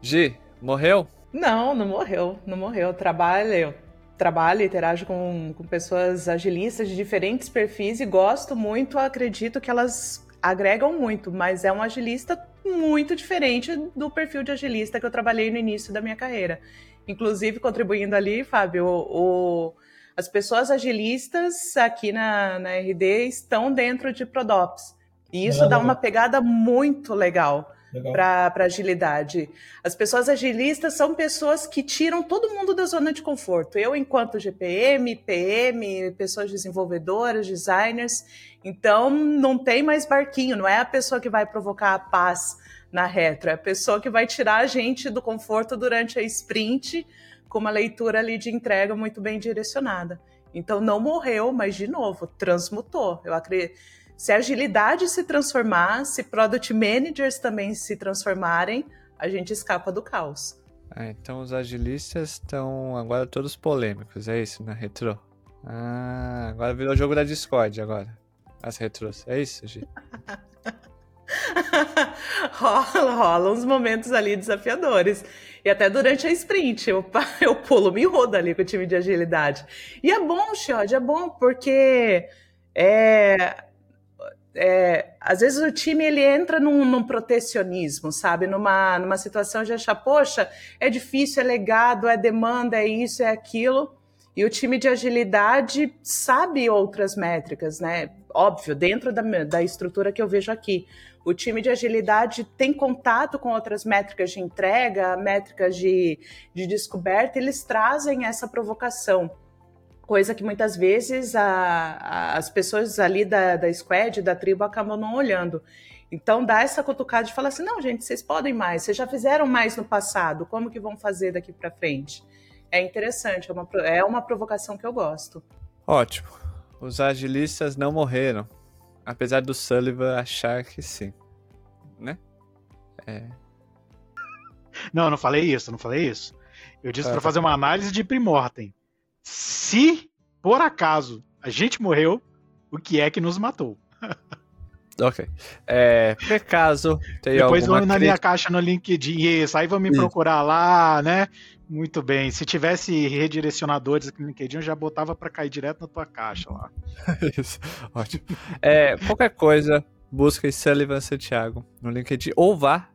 Speaker 1: Gi, morreu?
Speaker 3: Não, não morreu, não morreu. Trabalha, trabalho, interajo com, com pessoas agilistas de diferentes perfis e gosto muito, acredito que elas agregam muito, mas é um agilista muito diferente do perfil de agilista que eu trabalhei no início da minha carreira. Inclusive, contribuindo ali, Fábio, o, o, as pessoas agilistas aqui na, na RD estão dentro de Prodops. E isso dá uma pegada muito legal para agilidade. As pessoas agilistas são pessoas que tiram todo mundo da zona de conforto. Eu, enquanto GPM, PM, pessoas desenvolvedoras, designers, então não tem mais barquinho, não é a pessoa que vai provocar a paz na retro, é a pessoa que vai tirar a gente do conforto durante a sprint com uma leitura ali de entrega muito bem direcionada. Então não morreu, mas de novo, transmutou. Eu acredito se a agilidade se transformar, se product managers também se transformarem, a gente escapa do caos.
Speaker 1: Ah, então os agilistas estão agora todos polêmicos, é isso, na né, retro? Ah, agora virou jogo da Discord agora. As retros, é isso, Gi?
Speaker 3: rola, rola uns momentos ali desafiadores. E até durante a sprint, eu, eu pulo, me rodo ali com o time de agilidade. E é bom, Xod, é bom, porque é, é, às vezes o time ele entra num, num, protecionismo, sabe? Numa, numa situação de achar, poxa, é difícil, é legado, é demanda, é isso, é aquilo. E o time de agilidade sabe outras métricas, né? Óbvio, dentro da, da estrutura que eu vejo aqui. O time de agilidade tem contato com outras métricas de entrega, métricas de, de descoberta, eles trazem essa provocação coisa que muitas vezes a, a, as pessoas ali da, da squad, da tribo, acabam não olhando. Então dá essa cutucada de falar assim, não, gente, vocês podem mais, vocês já fizeram mais no passado, como que vão fazer daqui para frente? É interessante, é uma, é uma provocação que eu gosto.
Speaker 1: Ótimo. Os agilistas não morreram, apesar do Sullivan achar que sim, né?
Speaker 4: É. Não, não falei isso, não falei isso. Eu disse ah, para fazer uma análise de primortem se por acaso a gente morreu, o que é que nos matou?
Speaker 1: Ok. É, por caso tem
Speaker 4: Depois vão na minha caixa no LinkedIn. Isso, aí vão me procurar lá, né? Muito bem. Se tivesse redirecionadores aqui no LinkedIn, eu já botava pra cair direto na tua caixa lá.
Speaker 1: Isso, ótimo. É, qualquer coisa, busque Sullivan Santiago no LinkedIn ou vá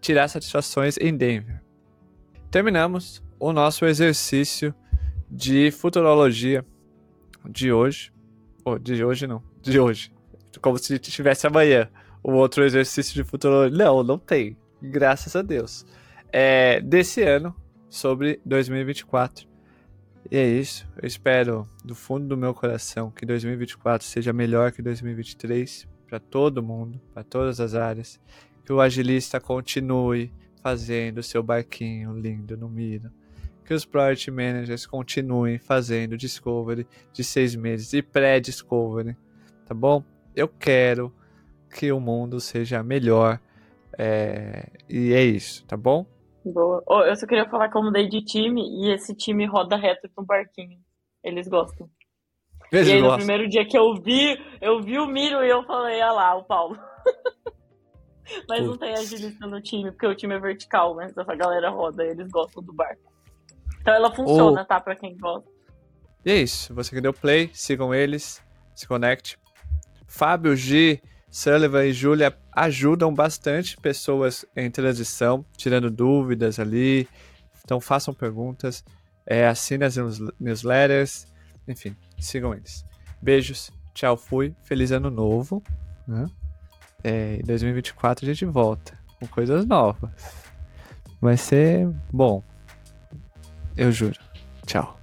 Speaker 1: tirar satisfações em Denver. Terminamos o nosso exercício de futurologia de hoje. Ou de hoje não, de hoje. Como se tivesse amanhã o outro exercício de futurologia. Não, não tem. Graças a Deus. É, desse ano, sobre 2024. E é isso. Eu espero do fundo do meu coração que 2024 seja melhor que 2023 para todo mundo, para todas as áreas. Que o agilista continue fazendo o seu barquinho lindo no Miro. Que os Project Managers continuem fazendo Discovery de seis meses e pré-Discovery, tá bom? Eu quero que o mundo seja melhor. é, E é isso, tá bom?
Speaker 2: Boa. Ô, eu só queria falar que eu mudei de time e esse time roda reto no barquinho. Eles gostam. E
Speaker 1: Veja,
Speaker 2: aí, no
Speaker 1: gosto.
Speaker 2: primeiro dia que eu vi, eu vi o Miro e eu falei, ah lá, o Paulo. Mas não tem
Speaker 1: Putz.
Speaker 2: agilista no time, porque o time é vertical, mas essa galera roda e eles gostam do barco. Então ela funciona, tá? Pra quem gosta.
Speaker 1: E é isso. Você que deu play, sigam eles, se conecte. Fábio, G, Sullivan e Júlia ajudam bastante pessoas em transição, tirando dúvidas ali. Então façam perguntas, é, assinem as news- newsletters, enfim, sigam eles. Beijos, tchau, fui, feliz ano novo. Né? É, em 2024 a gente volta com coisas novas. Vai ser bom. Eu juro. Tchau.